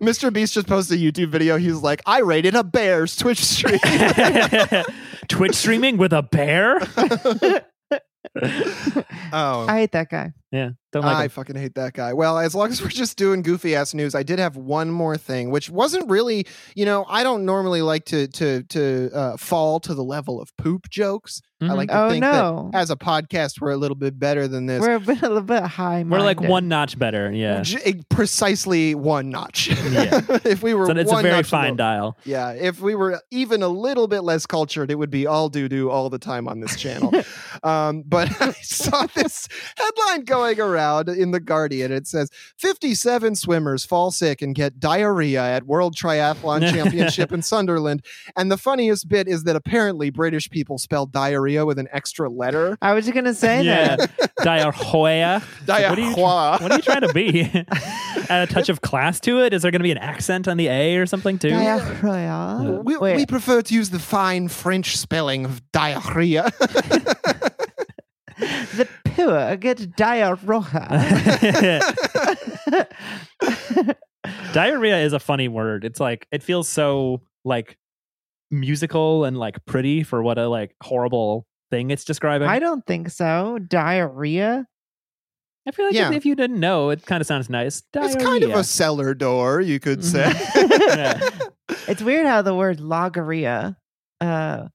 Mr. Beast just posted a YouTube video. He's like, I rated a bear's Twitch stream. Twitch streaming with a bear? oh. I hate that guy. Yeah, don't like I him. fucking hate that guy. Well, as long as we're just doing goofy ass news, I did have one more thing, which wasn't really, you know, I don't normally like to to to uh, fall to the level of poop jokes. I Mhm. like to Oh think no. that as a podcast, we're a little bit better than this. We're a, bit, a little bit high. We're like one notch better. Yeah. J- precisely one notch. Yeah. if we were, So it's a one very notch fine below- dial. Yeah, if we were even a little bit less cultured, it would be all doo doo all the time on this channel. um, but I saw this headline going around in the Guardian. It says 57 swimmers fall sick and get diarrhea at World Triathlon Championship in Sunderland. And the funniest bit is that apparently British people spell diarrhea with an extra letter. I was just gonna say Yeah. that. Diarrhea. What are you- Diarrhea. What are you trying to be? Add a touch of class to it? Is there going to be an accent on the A or something too? Diarrhea. We, we prefer to use the fine French spelling of diarrhea. The poor get diarrhea. Diarrhea is a funny word. It's like it feels so like musical and like pretty for what a like horrible thing it's describing. I don't think so. Diarrhea. I feel like Yeah. if, if you didn't know, it kind of sounds nice. It's kind of a cellar door, you could say. Yeah. It's weird how the word logorrhea uh,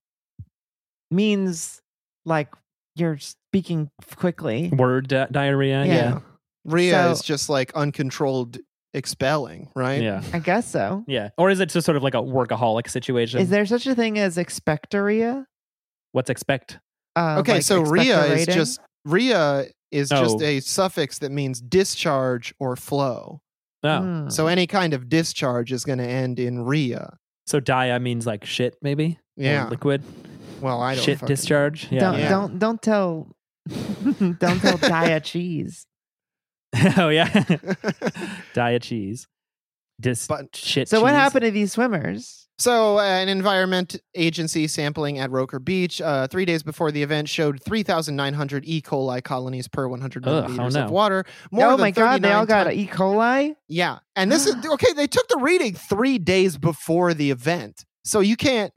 means like you're speaking quickly. word di- diarrhea. Yeah. Yeah. Rhea So- is just like uncontrolled expelling, right? Yeah. I guess so. Yeah. Or is it just sort of like a workaholic situation? Is there such a thing as expectoria? What's expect? Uh, Okay, like so Rhea is just Rhea is just Oh. a suffix that means discharge or flow. Oh. Hmm. So any kind of discharge is going to end in Rhea. So dia means like shit, maybe? Or Yeah. liquid. Well, I don't Shit fucking- discharge. Yeah. don't Yeah. don't don't tell Don't tell Dia cheese. oh yeah, diet cheese. Dis But- shit. So what cheese. happened to these swimmers? So, uh, an environment agency sampling at Roker Beach uh, three days before the event showed 3,900 E. coli colonies per 100 Ugh, oh milliliters no. of water. More oh than my god, they 39 all got ton- E. coli. Yeah, and this is okay. They took the reading three days before the event, so you can't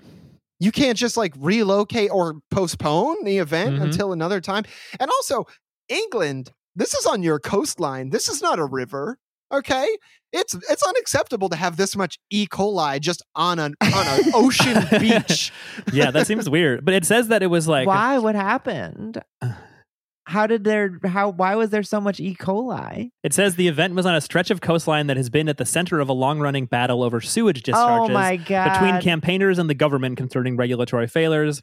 you can't just like relocate or postpone the event Mhm. until another time. And also, England, this is on your coastline. This is not a river. Okay, it's it's unacceptable to have this much E. coli just on an on an ocean beach. Yeah, that seems weird. But it says that it was like why? What happened? How did there? How? Why was there so much E. coli? it says the event was on a stretch of coastline that has been at the center of a long-running battle over sewage Oh discharges my god! between campaigners and the government concerning regulatory failures.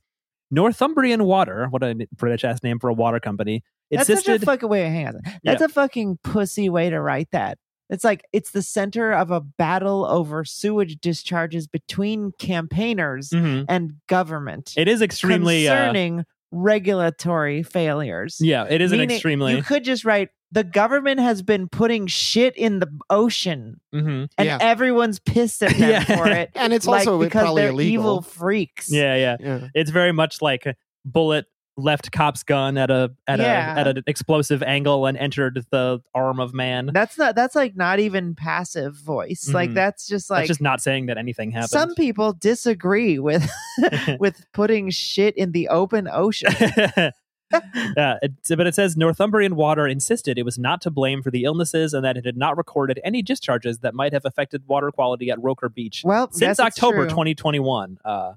Northumbrian Water, what a British ass name for a water company, That's such a fucking wait. Hang on. That's a fucking pussy way to write that. It's like it's the center of a battle over sewage discharges between campaigners Mhm. and government It is extremely. Uh, concerning regulatory failures. yeah, it is an Meaning extremely. You could just write the government has been putting shit in the ocean, Mhm. and Yeah. everyone's pissed at them Yeah. for it. And it's like, also because probably they're illegal. evil freaks. Yeah, yeah. Yeah. It's very much like bullet left cop's gun at a at Yeah. a at an explosive angle and entered the arm of man. That's not. That's like not even passive voice. Like Mhm. that's just like That's just not saying that anything happened. some people disagree with with putting shit in the open ocean. yeah, it, but it says Northumbrian Water insisted it was not to blame for the illnesses and that it had not recorded any discharges that might have affected water quality at Roker Beach Well, since October 2021. Uh, all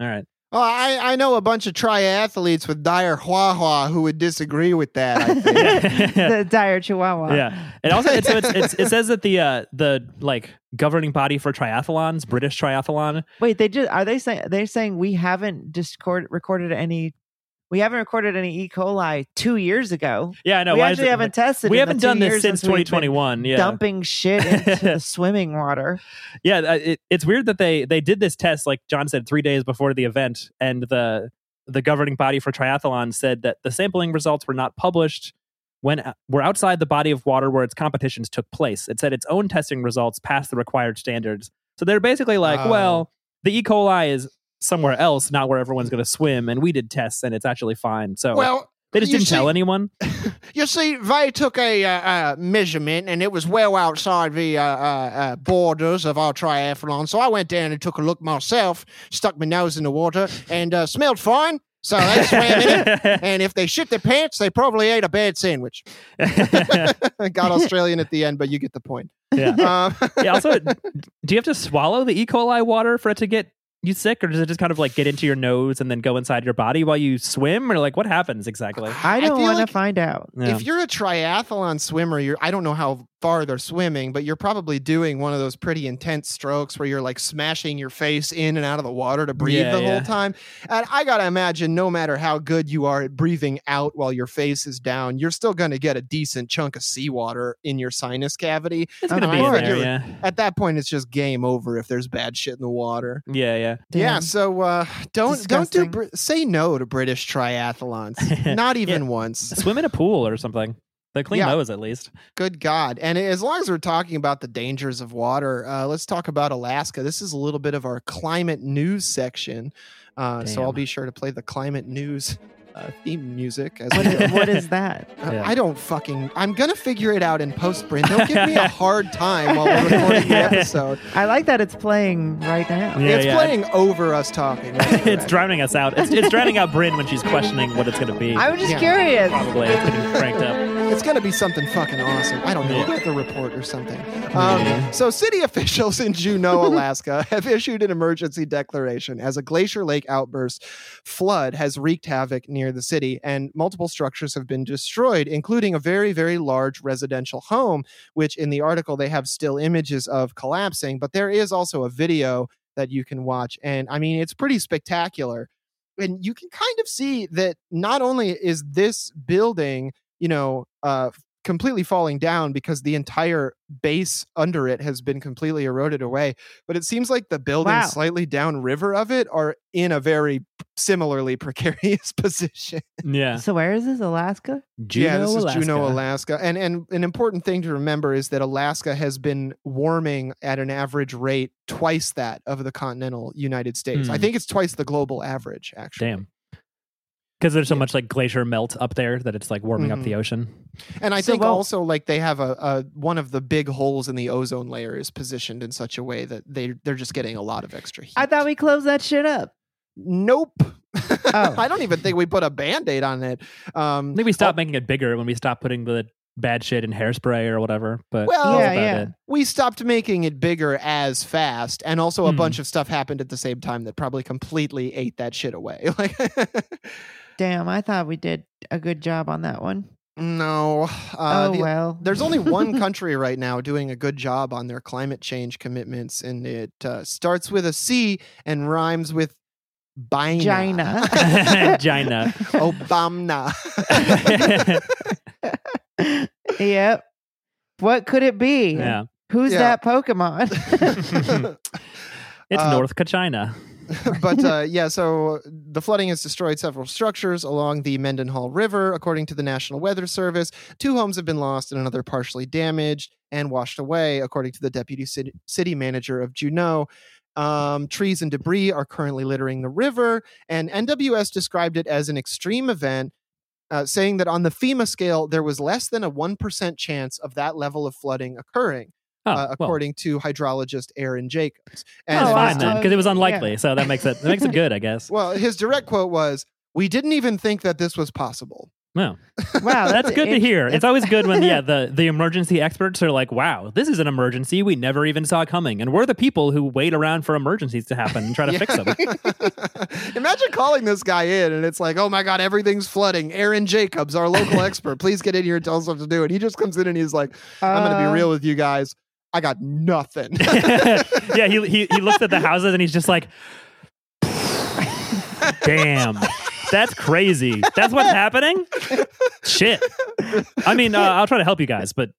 right. Oh, I, I know a bunch of triathletes with dire hua hua who would disagree with that. I think. the dire chihuahua. yeah, and also it's, it's, it's, it says that the uh, the like governing body for triathlons, British Triathlon, Wait, they just are they saying they're saying we haven't discord recorded any we haven't recorded any E. coli two years ago. yeah, I know. we why actually it- haven't tested. We haven't done this since 2021. Yeah, Dumping shit into the swimming water. yeah. uh, It, it's weird that they they did this test, like John said, three days before the event, and the the governing body for triathlon said that the sampling results were not published when uh, were outside the body of water where its competitions took place. It said its own testing results passed the required standards. So they're basically like, Oh. well, the E. coli is somewhere else, not where everyone's going to swim, and we did tests, and it's actually fine. So well, they just didn't tell anyone. You see, they took a uh, uh, measurement, and it was well outside the uh, uh, uh, borders of our triathlon. So I went down and took a look myself, stuck my nose in the water, and uh, smelled fine. So they swam in it. And if they shit their pants, they probably ate a bad sandwich. Got Australian at the end, but you get the point. yeah. Um, yeah. Also, do you have to swallow the E. coli water for it to get you sick, or does it just kind of like get into your nose and then go inside your body while you swim, or like what happens exactly? I don't want to like find out. Yeah. If you're a triathlon swimmer, you're I don't know how far they're swimming, but you're probably doing one of those pretty intense strokes where you're like smashing your face in and out of the water to breathe Yeah, the yeah. whole time. And I gotta imagine, no matter how good you are at breathing out while your face is down, you're still gonna get a decent chunk of seawater in your sinus cavity. it's Oh, gonna be in there, yeah, At that point, it's just game over if there's bad shit in the water. yeah, yeah. Yeah, so uh, don't don't do Br- say no to British triathlons. Not even once. Swim in a pool or something. They clean Yeah. those at least. Good God. And as long as we're talking about the dangers of water, uh, let's talk about Alaska. This is a little bit of our climate news section. Uh, so I'll be sure to play the climate news uh, theme music. As What we is, go. what is that? Uh, Yeah. I don't fucking. I'm gonna figure it out in post, Bryn. Don't give me a hard time while we're recording the episode. I like that it's playing right now. Yeah, it's yeah. playing over us talking. That's it's drowning us out. It's, it's drowning out Bryn when she's questioning what it's gonna be. I was just Yeah. curious. Probably it's getting cranked up. It's gonna be something fucking awesome. I don't know, Yeah. weather report or something. Um, Yeah. So, city officials in Juneau, Alaska, have issued an emergency declaration as a Glacier Lake outburst flood has wreaked havoc near the city, and multiple structures have been destroyed, including a very, very large residential home, which in the article they have still images of collapsing. But there is also a video that you can watch, and I mean, it's pretty spectacular. And you can kind of see that not only is this building you know, uh, completely falling down because the entire base under it has been completely eroded away. But it seems like the buildings Wow. slightly downriver of it are in a very similarly precarious position. Yeah. So where is this? Alaska? Juneau, yeah, this is Alaska. Juneau, Alaska. And and an important thing to remember is that Alaska has been warming at an average rate twice that of the continental United States. I Hmm. think it's twice the global average, actually. Damn. Because there's so Yeah. much like glacier melt up there that it's like warming up Mhm. the ocean. And I So, think well- also like they have a, a one of the big holes in the ozone layer is positioned in such a way that they they're just getting a lot of extra heat. I thought we closed that shit up. nope. Oh. I don't even think we put a band-aid on it. Um I think we stopped making it bigger when we stopped putting the bad shit in hairspray or whatever. But Well, Yeah, about yeah. it. we stopped making it bigger as fast and also a Hmm. bunch of stuff happened at the same time that probably completely ate that shit away like Damn, I thought we did a good job on that one. no uh, oh the- well. there's only one country right now doing a good job on their climate change commitments and it uh, starts with a c and rhymes with Bina. China. Gina. Obama. yep. What could it be? yeah. Who's Yeah. that Pokemon? It's Uh, North China. but uh, yeah, so the flooding has destroyed several structures along the Mendenhall River. According to the National Weather Service, two homes have been lost and another partially damaged and washed away, according to the deputy city, manager of Juneau. Um, trees and debris are currently littering the river, and NWS described it as an extreme event. Uh, saying that on the FEMA scale, there was less than a 1% chance of that level of flooding occurring, Oh, uh, well, according to hydrologist Aaron Jacobs. that's Oh, fine uh, then, because it was yeah. unlikely. So that makes it that makes it good, I guess. Well, his direct quote was, "We didn't even think that this was possible." Wow, wow, that's good to hear. It's always good when yeah the the emergency experts are like, "Wow, this is an emergency we never even saw coming," and we're the people who wait around for emergencies to happen and try to fix them. Imagine calling this guy in and it's like, "Oh my god, everything's flooding." Aaron Jacobs, our local expert, please get in here and tell us what to do. And he just comes in and he's like, "I'm going to Uh, be real with you guys. I got nothing." yeah, he, he he looks at the houses and he's just like, "Damn, that's crazy. That's what's happening." Shit. I mean, uh, I'll try to help you guys, but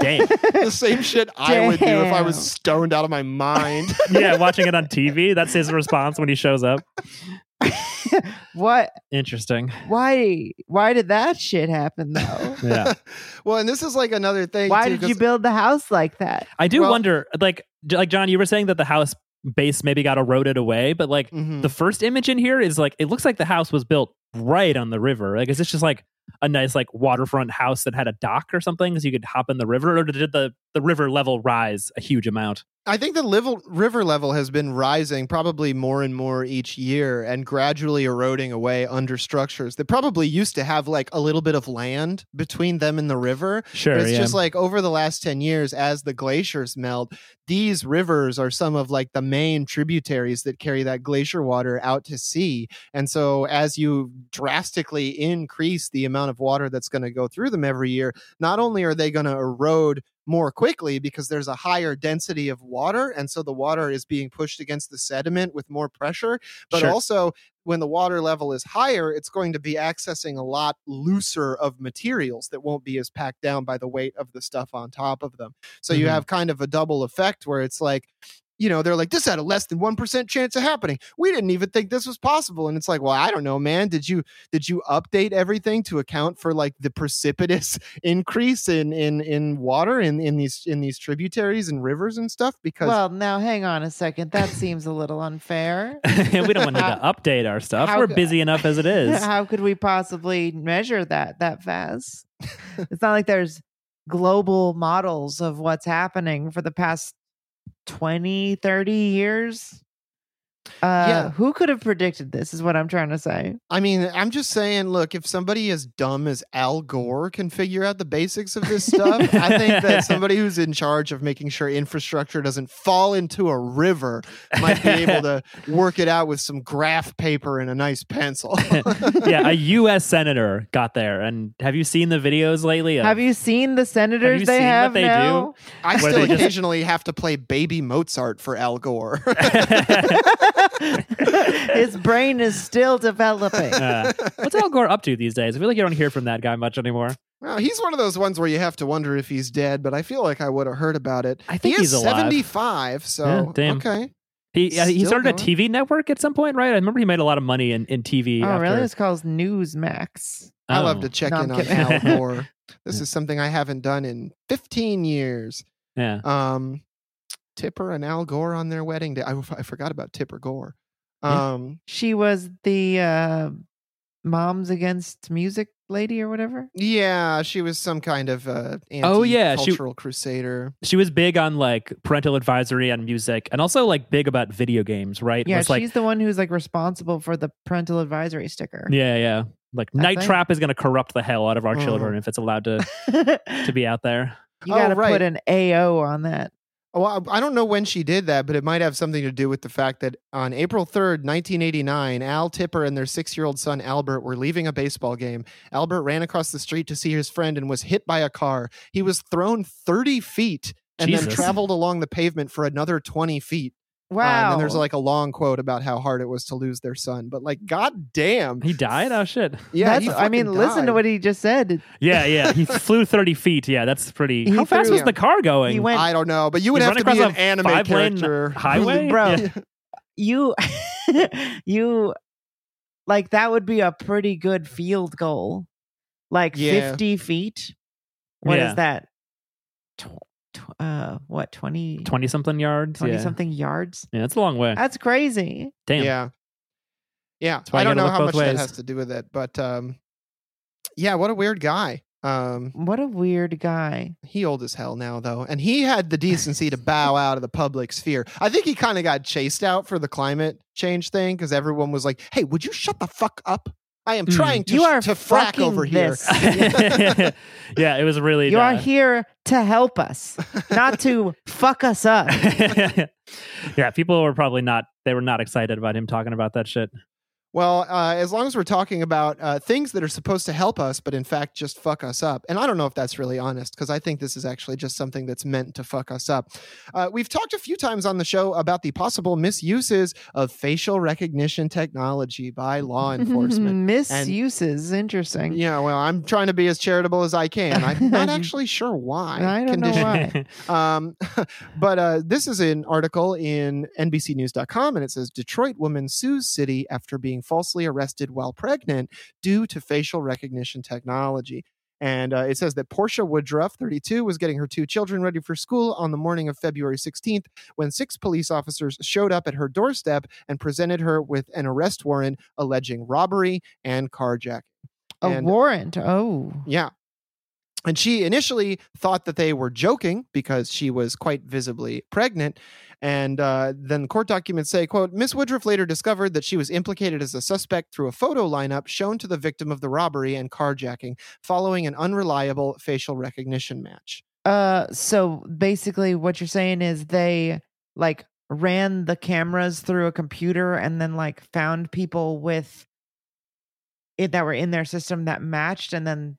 damn. the same shit I would do if I was stoned out of my mind. Yeah, watching it on TV, that's his response when he shows up. What? Interesting. Why? Why did that shit happen though? Yeah. well, and this is like another thing. Why too, did you build the house like that? I do Well- wonder, like, like John, you were saying that the house base maybe got eroded away, but like Mhm. the first image in here is like it looks like the house was built right on the river. Like, is this just like a nice like waterfront house that had a dock or something, so you could hop in the river, or did the the river level rise a huge amount? I think the level, river level has been rising probably more and more each year and gradually eroding away under structures that probably used to have like a little bit of land between them and the river. Sure, But it's yeah. just like over the last 10 years, as the glaciers melt, these rivers are some of like the main tributaries that carry that glacier water out to sea. And so as you drastically increase the amount of water that's going to go through them every year, not only are they going to erode more quickly because there's a higher density of water and so the water is being pushed against the sediment with more pressure but Sure. also when the water level is higher it's going to be accessing a lot looser of materials that won't be as packed down by the weight of the stuff on top of them so you Mhm. have kind of a double effect where it's like you know they're like this had a less than 1% chance of happening we didn't even think this was possible and it's like well i don't know man did you did you update everything to account for like the precipitous increase in in in water in in these in these tributaries and rivers and stuff because Well, now hang on a second. That seems a little unfair. we don't want to update our stuff. How We're co- busy enough as it is. How could we possibly measure that that fast? it's not like there's global models of what's happening for the past 20, 30 years. Uh, Yeah. Who could have predicted this, is what I'm trying to say. I mean, I'm just saying, look, if somebody as dumb as Al Gore can figure out the basics of this stuff, I think that somebody who's in charge of making sure infrastructure doesn't fall into a river might be able to work it out with some graph paper and a nice pencil. yeah, a U.S. senator got there. And have you seen the videos lately? of- Have you seen the senators you they seen what have they do? I still they just- occasionally have to play baby Mozart for Al Gore. His brain is still developing. Uh, what's Al Gore up to these days? I feel like you don't hear from that guy much anymore. Well, he's one of those ones where you have to wonder if he's dead, but I feel like I would have heard about it. I think he he's is alive. 75, so Yeah, damn. okay. He uh, he Still started a. TV network at some point, right? I remember he made a lot of money in, in TV. Oh, after, really? It's called Newsmax. I love to check No, in on. Al Gore. This is something I haven't done in 15 years. Yeah. Um, Tipper and Al Gore on their wedding day. I, I forgot about Tipper Gore. Yeah. Um, She was the uh, Moms Against Music lady or whatever. yeah, she was some kind of uh, Oh, yeah, she- cultural crusader. She was big on like parental advisory on music and also like big about video games, right? Yeah, Was like she's the one who's like responsible for the parental advisory sticker. Yeah, yeah. Like That Night thing? Trap is going to corrupt the hell out of our Mhm. children if it's allowed to to be out there. Oh, got to right. put an AO on that. Well, I I don't know when she did that, but it might have something to do with the fact that on April 3rd, 1989, Al Tipper and their six year old son Albert were leaving a baseball game. Albert ran across the street to see his friend and was hit by a car. He was thrown 30 feet and then traveled along the pavement for another 20 feet. Uh, Wow. and then there's like a long quote about how hard it was to lose their son. But like, god damn. He died? Oh shit. Yeah, That's, he I mean, fucking listen to what he just said. Yeah, yeah. He flew 30 feet. Yeah, that's pretty. He How fast threw- was the car going? He went, I don't know, but you would have to be an anime character. highway? Bro. Yeah. you, you, like that would be a pretty good field goal. Like Yeah. 50 feet. What is Yeah. that? Tw- tw- uh, what, 20, 20 something yards. 20 yeah. something yards? Yeah, that's a long way. That's crazy. Damn. Yeah. Yeah. I don't know how much both that has to do with it, but um yeah, what a weird guy. Um What a weird guy. he old as hell now though, and he had the decency to bow out of the public sphere. I think he kind of got chased out for the climate change thing because everyone was like, "Hey, would you shut the fuck up? I am Mm. trying to You are to frack fucking over here." this. yeah, it was really. You are uh, here to help us, not to fuck us up. yeah, people were probably not. They were not excited about him talking about that shit. Well, uh, as long as we're talking about uh, things that are supposed to help us, but in fact just fuck us up. And I don't know if that's really honest because I think this is actually just something that's meant to fuck us up. Uh, we've talked a few times on the show about the possible misuses of facial recognition technology by law enforcement. Misuses. Interesting. yeah, well, I'm trying to be as charitable as I can. I'm not actually sure why. I don't know why. um, but uh, this is an article in NBCNews.com, and it says Detroit woman sues city after being falsely arrested while pregnant due to facial recognition technology. And uh, it says that Porcha Woodruff, 32, was getting her two children ready for school on the morning of February 16th when six police officers showed up at her doorstep and presented her with an arrest warrant alleging robbery and carjacking. A And- warrant. Oh. yeah. And she initially thought that they were joking because she was quite visibly pregnant. And uh, then court documents say, quote, Miss Woodruff later discovered that she was implicated as a suspect through a photo lineup shown to the victim of the robbery and carjacking following an unreliable facial recognition match. Uh so basically what you're saying is they like ran the cameras through a computer and then like found people with it that were in their system that matched and then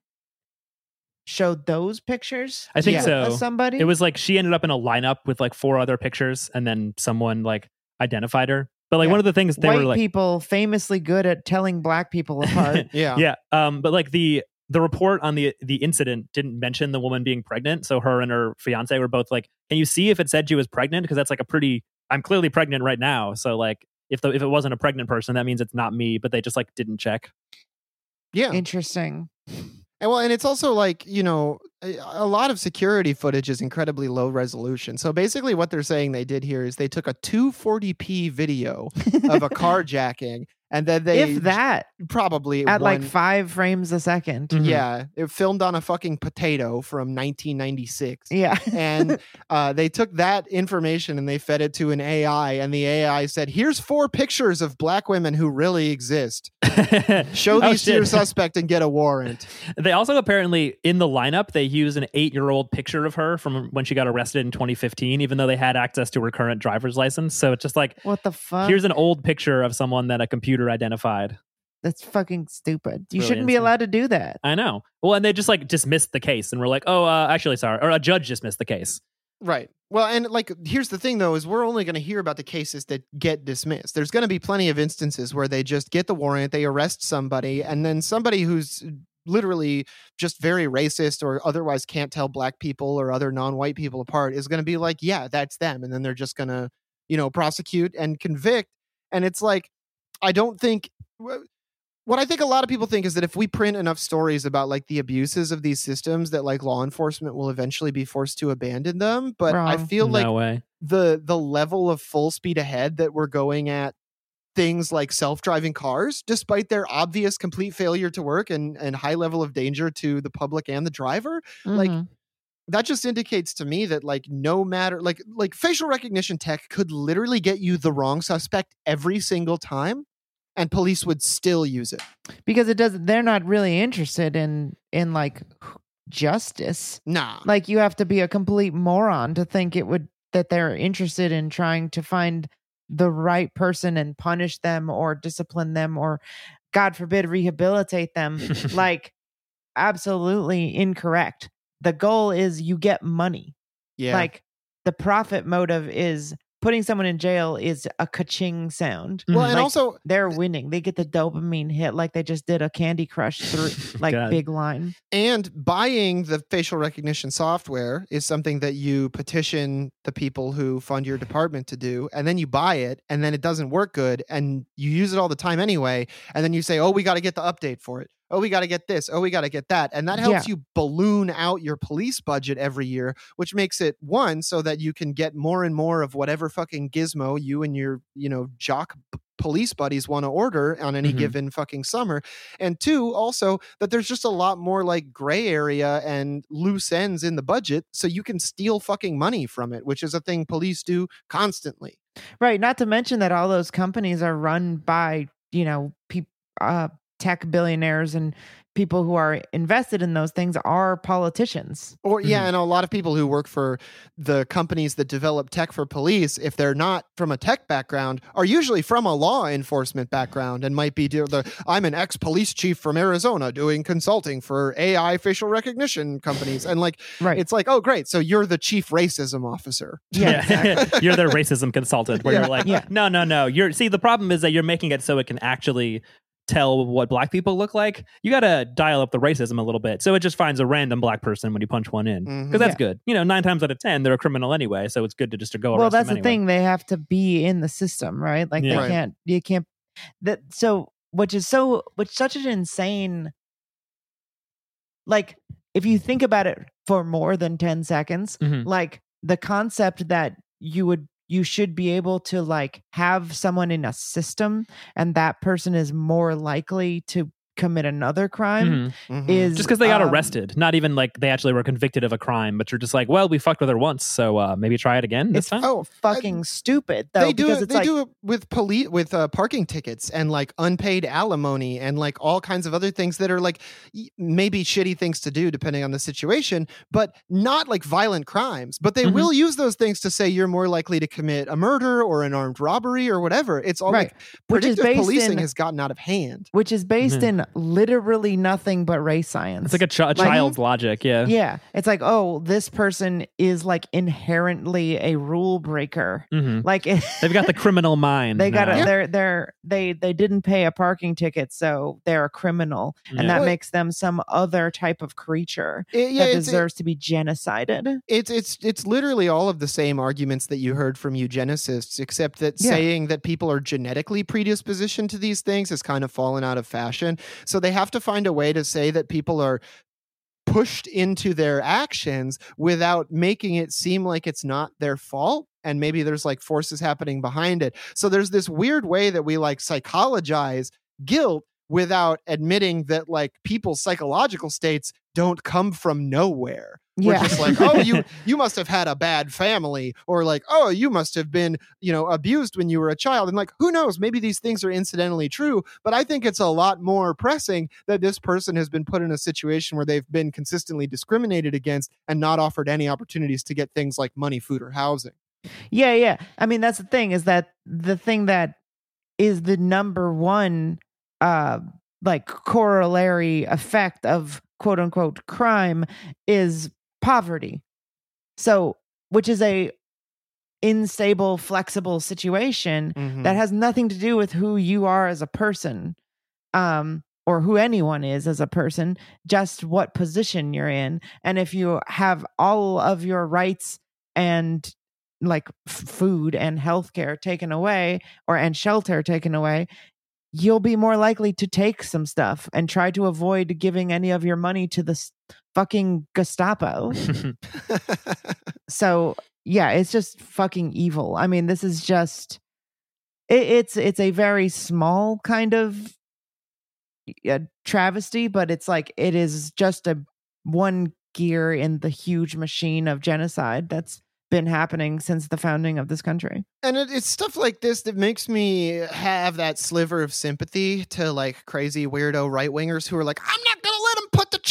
showed those pictures I think so. somebody It was like she ended up in a lineup with like four other pictures, and then someone like identified her. But like Yeah. one of the things they white were like, people famously good at telling black people apart Yeah. yeah, um, but like the the report on the the incident didn't mention the woman being pregnant. So her and her fiance were both like, "Can you see if it said she was pregnant? Because that's like a pretty. I'm clearly pregnant right now. So like, if the if it wasn't a pregnant person, that means it's not me. But they just like didn't check. Yeah. interesting And well, and it's also like, you know, a a lot of security footage is incredibly low resolution. So basically, what they're saying they did here is they took a 240p video of a carjacking and then they if that probably at like five frames a 2nd Mhm. Yeah, it filmed on a fucking potato from 1996. yeah and uh, they took that information and they fed it to an AI, and the AI said, "Here's four pictures of black women who really exist. Show Oh, these to your suspect and get a warrant." They also apparently in the lineup they used an eight year old picture of her from when she got arrested in 2015, even though they had access to her current driver's license. So it's just like what the fuck here's an old picture of someone that a computer identified. That's fucking stupid. You Really shouldn't be insane. allowed to do that. I know. Well, and they just like dismissed the case and we're like, oh, uh, actually, sorry, or a judge dismissed the case. Right. Well, and like here's the thing though is we're only going to hear about the cases that get dismissed. There's going to be plenty of instances where they just get the warrant, they arrest somebody, and then somebody who's literally just very racist or otherwise can't tell black people or other non-white people apart is going to be like, yeah, that's them, and then they're just going to, you know, prosecute and convict. And it's like, I don't think what I think a lot of people think is that if we print enough stories about like the abuses of these systems, that like law enforcement will eventually be forced to abandon them. But I Wrong. feel like way. the the level of full speed ahead that we're going at things like self-driving cars despite their obvious complete failure to work and and high level of danger to the public and the driver Like, Mhm. that just indicates to me that like no matter like like facial recognition tech could literally get you the wrong suspect every single time and police would still use it. Because it doesn't they're not really interested in in like justice. Nah. Like you have to be a complete moron to think it would that they're interested in trying to find the right person and punish them or discipline them or god forbid rehabilitate them. Like absolutely incorrect. The goal is you get money. Yeah. Like the profit motive is putting someone in jail is a ka-ching sound well mm-hmm. and like- also they're winning they get the dopamine hit like they just did a candy crush through like God. big line And buying the facial recognition software is something that you petition the people who fund your department to do. And then you buy it, and then it doesn't work good, and you use it all the time anyway. And then you say, oh, we got to get the update for it. Oh, we got to get this. Oh, we got to get that. And that helps you balloon out your police budget every year, which makes it one, so that you can get more and more of whatever fucking gizmo you and your, you know, jock police buddies want to order on any Mhm. given fucking summer and two also that there's just a lot more like gray area and loose ends in the budget so you can steal fucking money from it which is a thing police do constantly right not to mention that all those companies are run by you know peop uh tech billionaires and people who are invested in those things are politicians or yeah Mhm. and a lot of people who work for the companies that develop tech for police if they're not from a tech background are usually from a law enforcement background and might be do the i'm an ex-police chief from arizona doing consulting for ai facial recognition companies and like right it's like oh great so you're the chief racism officer yeah, you're their racism consultant where Yeah. you're like, Yeah. no, no, no. You're see the problem is that you're making it so it can actually tell what black people look like. You got to dial up the racism a little bit. So it just finds a random black person when you punch one in. Because that's Yeah. good. You know, 9 times out of 10 they're a criminal anyway, so it's good to just to go well that's them the anyway. thing they have to be in the system right like Yeah. they Right. can't you can't that so which is so which such an insane like if you think about it for more than 10 seconds Mhm. like the concept that you would you should be able to like have someone in a system and that person is more likely to commit another crime Mhm. Mhm. is Just because they got um, arrested, not even like they actually were convicted of a crime, but you're just like, well, we fucked with her once, so uh, maybe try it again this it's time. Oh, fucking stupid though they do it. They like do it with police with uh, parking tickets and like unpaid alimony and like all kinds of other things that are like maybe shitty things to do depending on the situation, but not like violent crimes. But they Mhm. will use those things to say you're more likely to commit a murder or an armed robbery or whatever. It's all Right. like Which is predictive based policing in- has gotten out of hand. which is based Mhm. In literally nothing but race science. it's like a, ch- a child's logic, yeah. yeah, it's like oh, this person is like inherently a rule breaker. hmm Like They've got the criminal mind. they got now. to they're they're they they didn't pay a parking ticket, so they're a criminal, Yeah. and that Well, makes them some other type of creature It- yeah, that it's, deserves to be genocided. it's it's it's literally all of the same arguments that you heard from eugenicists, except that Yeah. saying that people are genetically predispositioned to these things has kind of fallen out of fashion. So they have to find a way to say that people are pushed into their actions without making it seem like it's not their fault and maybe there's like forces happening behind it. So there's this weird way that we like psychologize guilt without admitting that like people's psychological states don't come from nowhere. We're Yeah. just like, oh, you you must have had a bad family, or like, oh, you must have been, you know, abused when you were a child. And like, who knows? Maybe these things are incidentally true, but I think it's a lot more pressing that this person has been put in a situation where they've been consistently discriminated against and not offered any opportunities to get things like money, food, or housing. Yeah, yeah. I mean, that's the thing is that the thing that is the number one uh like corollary effect of quote unquote crime is poverty. So which is a unstable, flexible situation Mhm. that has nothing to do with who you are as a person um or who anyone is as a person just what position you're in and if you have all of your rights and like f- food and healthcare taken away or and shelter taken away you'll be more likely to take some stuff and try to avoid giving any of your money to the fucking Gestapo. So yeah it's just fucking evil. I mean this is just it, it's it's a very small kind of uh, travesty but it's like it is just a one gear in the huge machine of genocide that's been happening since the founding of this country. And it, it's stuff like this that makes me have that sliver of sympathy to like crazy weirdo right wingers who are like, I'm not gonna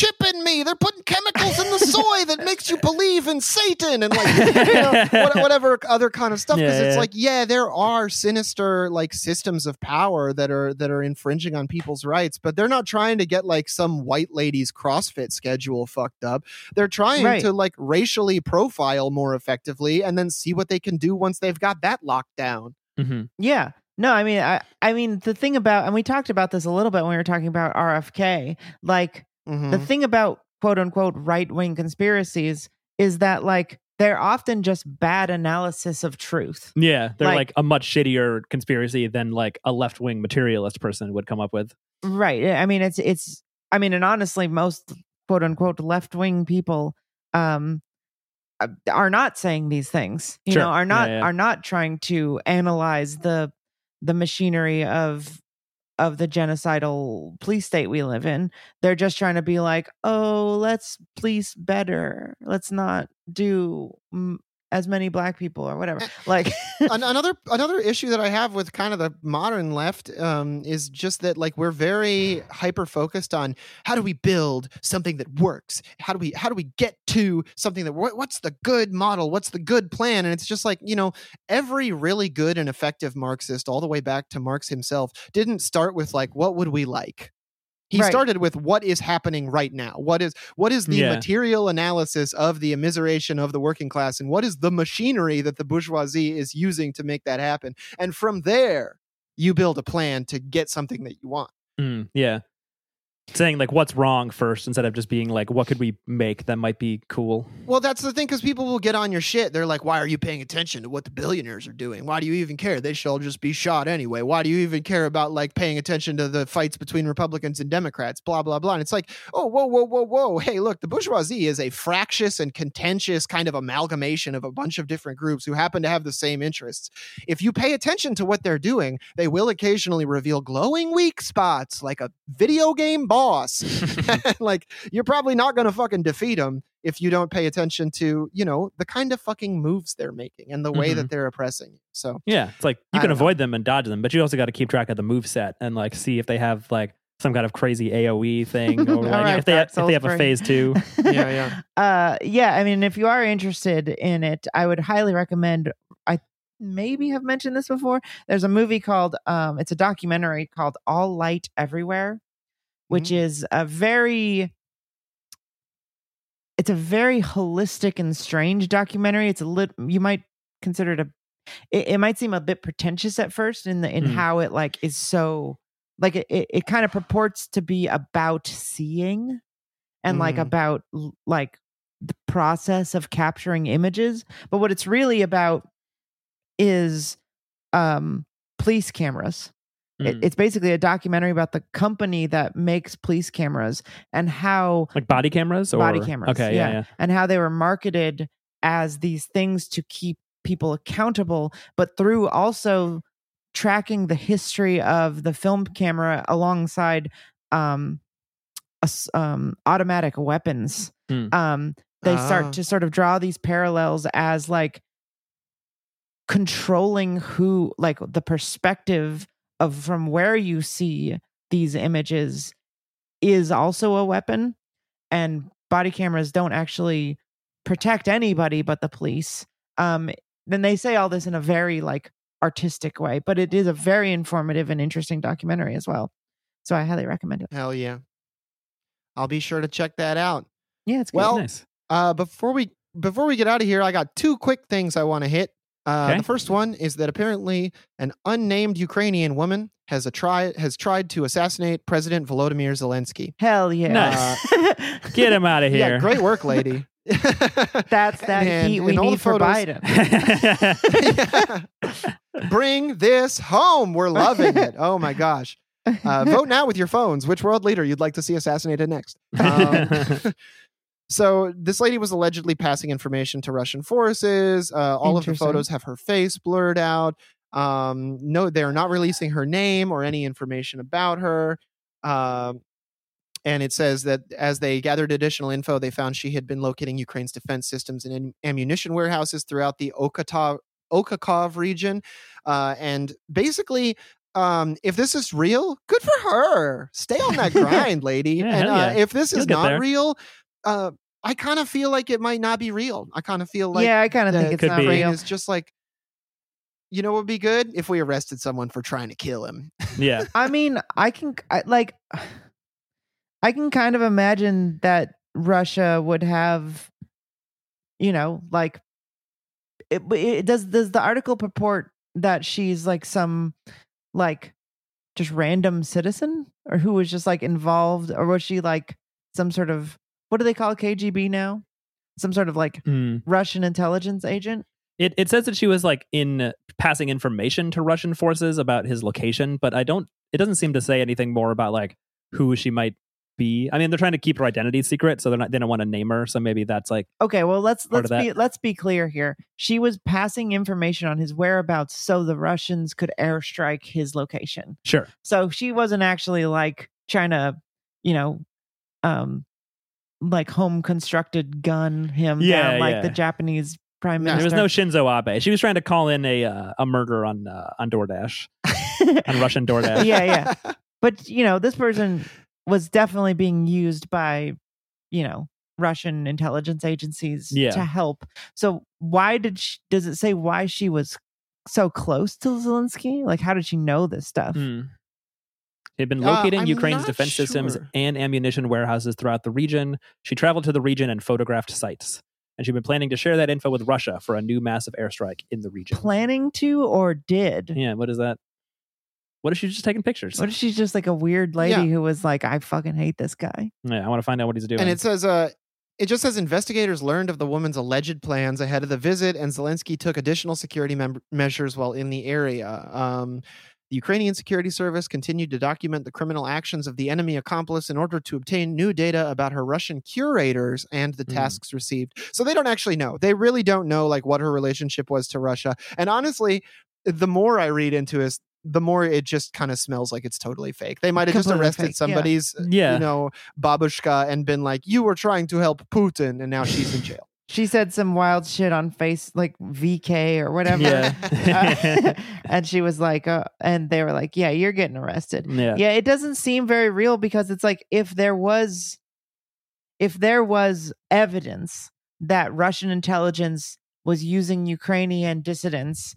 let them put the chip in me. They're putting chemicals in the soy that makes you believe in Satan and like you know, whatever other kind of stuff. Because Yeah, it's yeah. like, yeah, there are sinister like systems of power that are that are infringing on people's rights, but they're not trying to get like some white lady's CrossFit schedule fucked up. They're trying Right. to like racially profile more effectively and then see what they can do once they've got that locked down. Mhm. Yeah. No, I mean, I, I mean, the thing about, and we talked about this a little bit when we were talking about RFK. Like, the Mhm. thing about quote unquote right wing conspiracies is that, like, they're often just bad analysis of truth. Yeah, they're Like- like, a much shittier conspiracy than like a left wing materialist person would come up with. Right. I mean, it's, it's, I mean, and honestly, most quote unquote left wing people, um, uh, are not saying these things you Sure. know are not Yeah, yeah. are not trying to analyze the the machinery of of the genocidal police state we live in they're just trying to be like oh let's police better. Let's not do as many black people or whatever like another another issue that I have with kind of the modern left um, is just that like we're very hyper focused on how do we build something that works? How do we how do we get to something that what, what's the good model? What's the good plan? And it's just like you know every really good and effective Marxist, all the way back to Marx himself, didn't start with like what would we like. He Right. started with what is happening right now. What is what is the Yeah. material analysis of the immiseration of the working class, and what is the machinery that the bourgeoisie is using to make that happen? And from there, you build a plan to get something that you want. Mm, yeah. Saying like what's wrong first instead of just being like what could we make that might be cool. Well, that's the thing because people will get on your shit. They're like, "Why are you paying attention to what the billionaires are doing? Why do you even care? They should all just be shot anyway. Why do you even care about like paying attention to the fights between Republicans and Democrats? Blah blah blah." And it's like, "Oh, whoa, whoa, whoa, whoa! Hey, look, the bourgeoisie is a fractious and contentious kind of amalgamation of a bunch of different groups who happen to have the same interests. If you pay attention to what they're doing, they will occasionally reveal glowing weak spots, like a video game boss." like you're probably not going to fucking defeat them if you don't pay attention to you know the kind of fucking moves they're making and the way that they're oppressing you so Yeah, it's like you I can don't know. avoid them and dodge them, but you also got to keep track of the move set and like see if they have like some kind of crazy AOE thing or like, Alright, if they Dark if they have Souls a phase two. yeah yeah uh yeah i mean if you are interested in it i would highly recommend i maybe have mentioned this before there's a movie called um it's a documentary called all light everywhere which Mm. is a very it's a very holistic and strange documentary it's a lit you might consider it a it, it might seem a bit pretentious at first in the in Mm. how it like is so like it, it, it kind of purports to be about seeing and like Mm. about like the process of capturing images but what it's really about is um police cameras Mm. it's basically a documentary about the company that makes police cameras and how like body cameras or Body cameras, Okay, yeah, yeah. yeah. and how they were marketed as these things to keep people accountable, but through also tracking the history of the film camera alongside um, us- um, automatic weapons. Hmm. Um, they Ah. start to sort of draw these parallels as like controlling who, like the perspective of from where you see these images is also a weapon and body cameras don't actually protect anybody but the police um then they say all this in a very like artistic way but it is a very informative and interesting documentary as well so i highly recommend it hell yeah i'll be sure to check that out yeah it's good. Well, nice. uh before we before we get out of here, I got two quick things I want to hit. Uh, Okay. The first one is that apparently an unnamed Ukrainian woman has a try has tried to assassinate President Volodymyr Zelensky. Hell yeah. Nice. Get him out of here. Yeah, great work, lady. That's that And heat we in all need for photos- Biden. Bring this home. We're loving it. Oh my gosh. Uh, vote now with your phones. Which world leader you'd like to see assassinated next? Um, so this lady was allegedly passing information to Russian forces. Uh, all of the photos have her face blurred out. Um, no, they're not releasing her name or any information about her. Um, and it says that as they gathered additional info, they found she had been locating Ukraine's defense systems and ammunition warehouses throughout the Okatov, Okakov region. Uh, and basically, um, if this is real, good for her. Stay on that grind, lady. Yeah, and uh, yeah. if this You'll is not there. real, uh, I kind of feel like it might not be real. I kind of feel like yeah, I kind of think it's not be. real. it's just like, you know, what would be good if we arrested someone for trying to kill him. yeah. I mean, I can I, like I can kind of imagine that Russia would have you know, like it, it does does the article purport that she's like some like just random citizen or who was just like involved or was she like some sort of what do they call KGB now? Some sort of like Mm. Russian intelligence agent? It it says that she was like in passing information to Russian forces about his location, but I don't. It doesn't seem to say anything more about like who she might be. I mean, they're trying to keep her identity secret, so they're not. They don't want to name her. So maybe that's like Okay, well let's let's be let's be clear here. She was passing information on his whereabouts so the Russians could airstrike his location. sure. So she wasn't actually like trying to, you know, um like home constructed gun him Yeah, down like yeah. the Japanese prime No, There was no Shinzo Abe. She was trying to call in a uh, a murder on uh, on DoorDash on Russian DoorDash. yeah, yeah. But you know, this person was definitely being used by, you know, Russian intelligence agencies Yeah. to help. So why did she, does it say why she was so close to Zelensky? Like, how did she know this stuff? He'd been Uh, locating I'm Ukraine's defense systems and ammunition warehouses throughout the region. She traveled to the region and photographed sites. And she'd been planning to share that info with Russia for a new massive airstrike in the region. Planning to or did? yeah, what is that? What if she's just taking pictures? What if she's just like a weird lady Yeah. who was like, I fucking hate this guy? yeah, I want to find out what he's doing. And it says, uh, it just says investigators learned of the woman's alleged plans ahead of the visit, and Zelensky took additional security mem- measures while in the area. Um, the Ukrainian Security Service continued to document the criminal actions of the enemy accomplice in order to obtain new data about her Russian curators and the Hmm. tasks received. So they don't actually know. They really don't know like what her relationship was to Russia. And honestly, the more I read into this, the more it just kind of smells like it's totally fake. They might have just arrested fake, somebody's, Yeah. you know, babushka and been like, "You were trying to help Putin," and now she's in jail. She said some wild shit on face like VK or whatever. Yeah. Uh, and she was like, uh, and they were like, yeah, you're getting arrested. yeah. yeah it doesn't seem very real because it's like if there was if there was evidence that russian intelligence was using ukrainian dissidents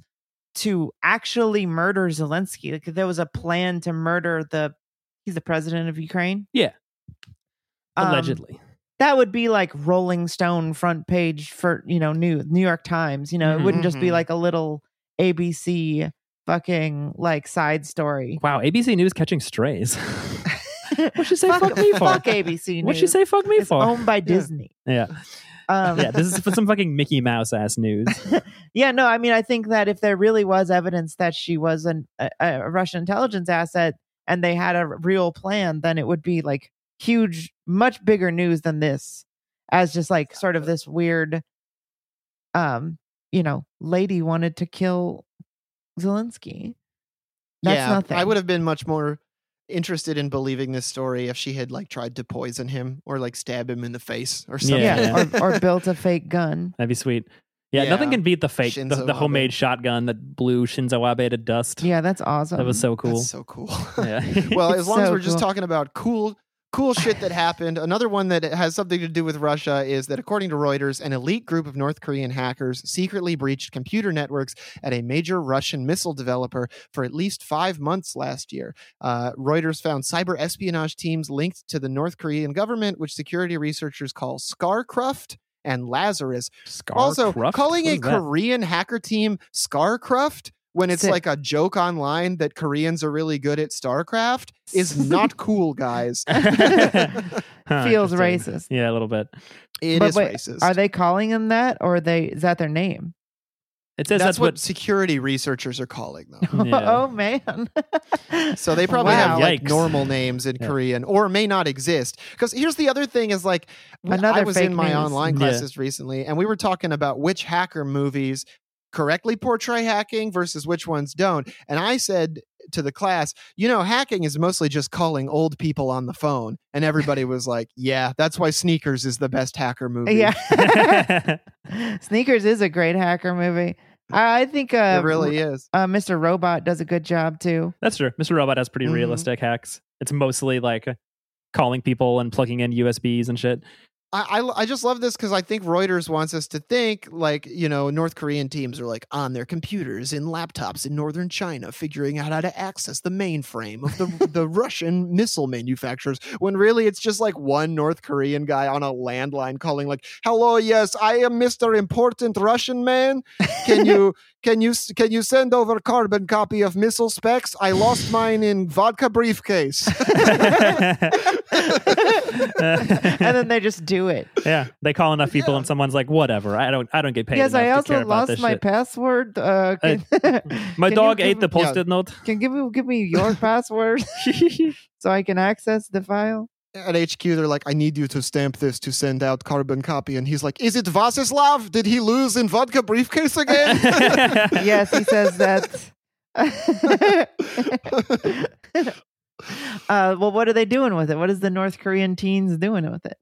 to actually murder zelensky like there was a plan to murder the he's the president of ukraine Yeah. Um, Allegedly. That would be like rolling stone front page for you know new new york times you know it Mhm. wouldn't just be Mhm. like a little abc fucking like side story wow, ABC News catching strays. What'd she say fuck, fuck me for? fuck abc News. What'd she say fuck me it's for? owned by Disney. yeah. Um, Yeah, this is for some fucking Mickey Mouse ass news. yeah, no, I mean, I think that if there really was evidence that she was an, a, a Russian intelligence asset and they had a real plan, then it would be like huge, much bigger news than this, as just like sort of this weird, um, you know, lady wanted to kill Zelensky. That's yeah, nothing. I would have been much more interested in believing this story if she had like tried to poison him or like stab him in the face or something. Yeah. yeah, or, or built a fake gun. That'd be sweet. Yeah, nothing can beat the fake, the, the homemade shotgun that blew Shinzo Abe to dust. Yeah, that's awesome. that was so cool. That's so cool. yeah. well, as long as we're just cool. talking about cool cool shit that happened, another one that has something to do with Russia is that according to Reuters, an elite group of North Korean hackers secretly breached computer networks at a major Russian missile developer for at least 5 months last year. Uh, Reuters found cyber espionage teams linked to the North Korean government, which security researchers call Scarcruft and Lazarus. Also, calling a? Korean hacker team Scarcraft when it's Sick. like a joke online that Koreans are really good at StarCraft is not cool, guys. Huh, Feels racist. Yeah, a little bit. It But is wait, racist. Are they calling them that, or are they is that their name? It says that's, that's, what, security researchers are calling them. Yeah. oh man. So they probably have Wow. like Yikes. normal names in Yeah. Korean or may not exist. Because here's the other thing is like w- I Another was in my news. online Yeah. classes recently and we were talking about which hacker movies correctly portray hacking versus which ones don't. And I said to the class, you know, hacking is mostly just calling old people on the phone. And everybody was like, yeah, that's why Sneakers is the best hacker movie. yeah. Sneakers is a great hacker movie. I I think uh, It really is. uh, Mr. Robot does a good job too. That's true. Mr. Robot has pretty Mhm. realistic hacks. It's mostly like calling people and plugging in USBs and shit. I, I, I just love this because I think Reuters wants us to think like, you know, North Korean teams are like on their computers in laptops in northern China, figuring out how to access the mainframe of the, the Russian missile manufacturers. When really it's just like one North Korean guy on a landline calling, like, hello, yes, I am Mr. Important Russian man. Can you can you can you send over carbon copy of missile specs? I lost mine in vodka briefcase. and then they just do it. yeah, they call enough people Yeah. and someone's like, whatever. I don't. I don't get paid. yes, enough I to also care lost my shit. password. Uh, Uh, My dog give ate the post-it note. Can give me give me your password so I can access the file. At HQ, they're like, I need you to stamp this to send out carbon copy. And he's like, Is it Vasislav? Did he lose in vodka briefcase again? yes, he says that. uh, well, what are they doing with it? What is the North Korean teens doing with it?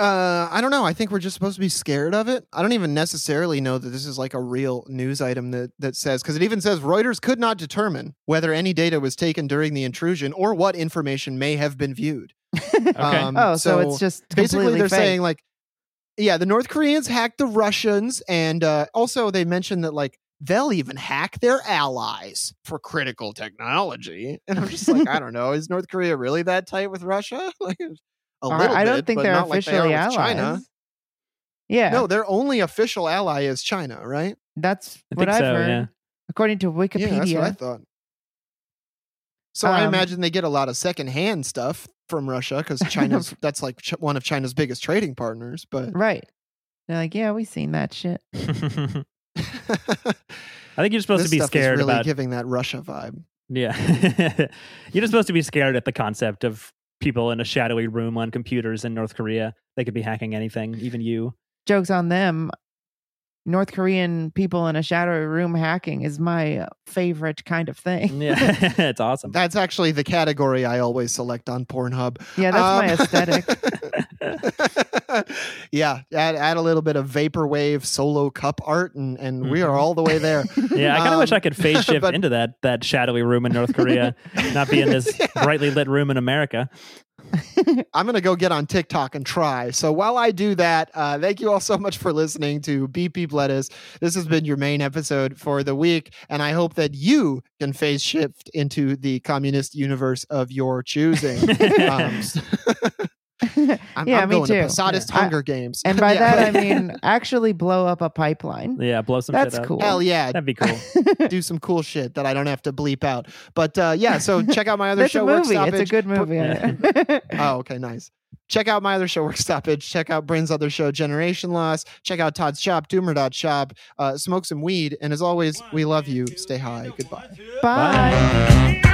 Uh, I don't know. I think we're just supposed to be scared of it. I don't even necessarily know that this is like a real news item that, that says, because it even says Reuters could not determine whether any data was taken during the intrusion or what information may have been viewed. Okay. Um, oh, so, it's just basically they're fake. saying like yeah the north koreans hacked the russians and uh, also they mentioned that like they'll even hack their allies for critical technology and i'm just like i don't know is north korea really that tight with russia like a Or little I don't bit, think but they're not like they officially are with allies. china Yeah, no their only official ally is china right that's I what I've so, heard. yeah. According to yeah that's what i Wikipedia. thought so i Um, imagine they get a lot of secondhand stuff from russia because china's that's like ch- one of china's biggest trading partners but right. They're like, yeah, we've seen that shit. I think you're supposed this to be stuff scared is really about. giving that Russia vibe. Yeah, you're just supposed to be scared at the concept of people in a shadowy room on computers in North Korea. They could be hacking anything, even you. Jokes on them. North Korean people in a shadowy room hacking is my uh, favorite kind of thing. Yeah, it's awesome. That's actually the category I always select on Pornhub. Yeah, that's my Um, aesthetic. yeah, add, add a little bit of vaporwave solo cup art, and, and we are Mhm. all the way there. Yeah, I kind of wish Um, I could phase shift but- into that that shadowy room in North Korea, not be in this brightly lit room in America. I'm going to go get on TikTok and try. So while I do that, uh, thank you all so much for listening to Beep Beep Lettuce. This has been your main episode for the week, and I hope that you can phase shift into the communist universe of your choosing. um, I'm, Yeah, I'm me going to too. Posadist Yeah. I- Hunger Games. and by Yeah. that I mean actually blow up a pipeline. Yeah, blow some That's shit up. That's cool. hell yeah, That'd be cool. do some cool shit that I don't have to bleep out. But uh, yeah, so check out my other show, a Work movie. It's a good movie. Yeah. Oh, okay, nice. Check out my other show, Work Stoppage. Check out Bryn's other show, Generation Loss. Check out Todd's shop, Doomer.shop. Uh, smoke some weed. And as always, we love you. Stay high. Goodbye. Bye. Bye.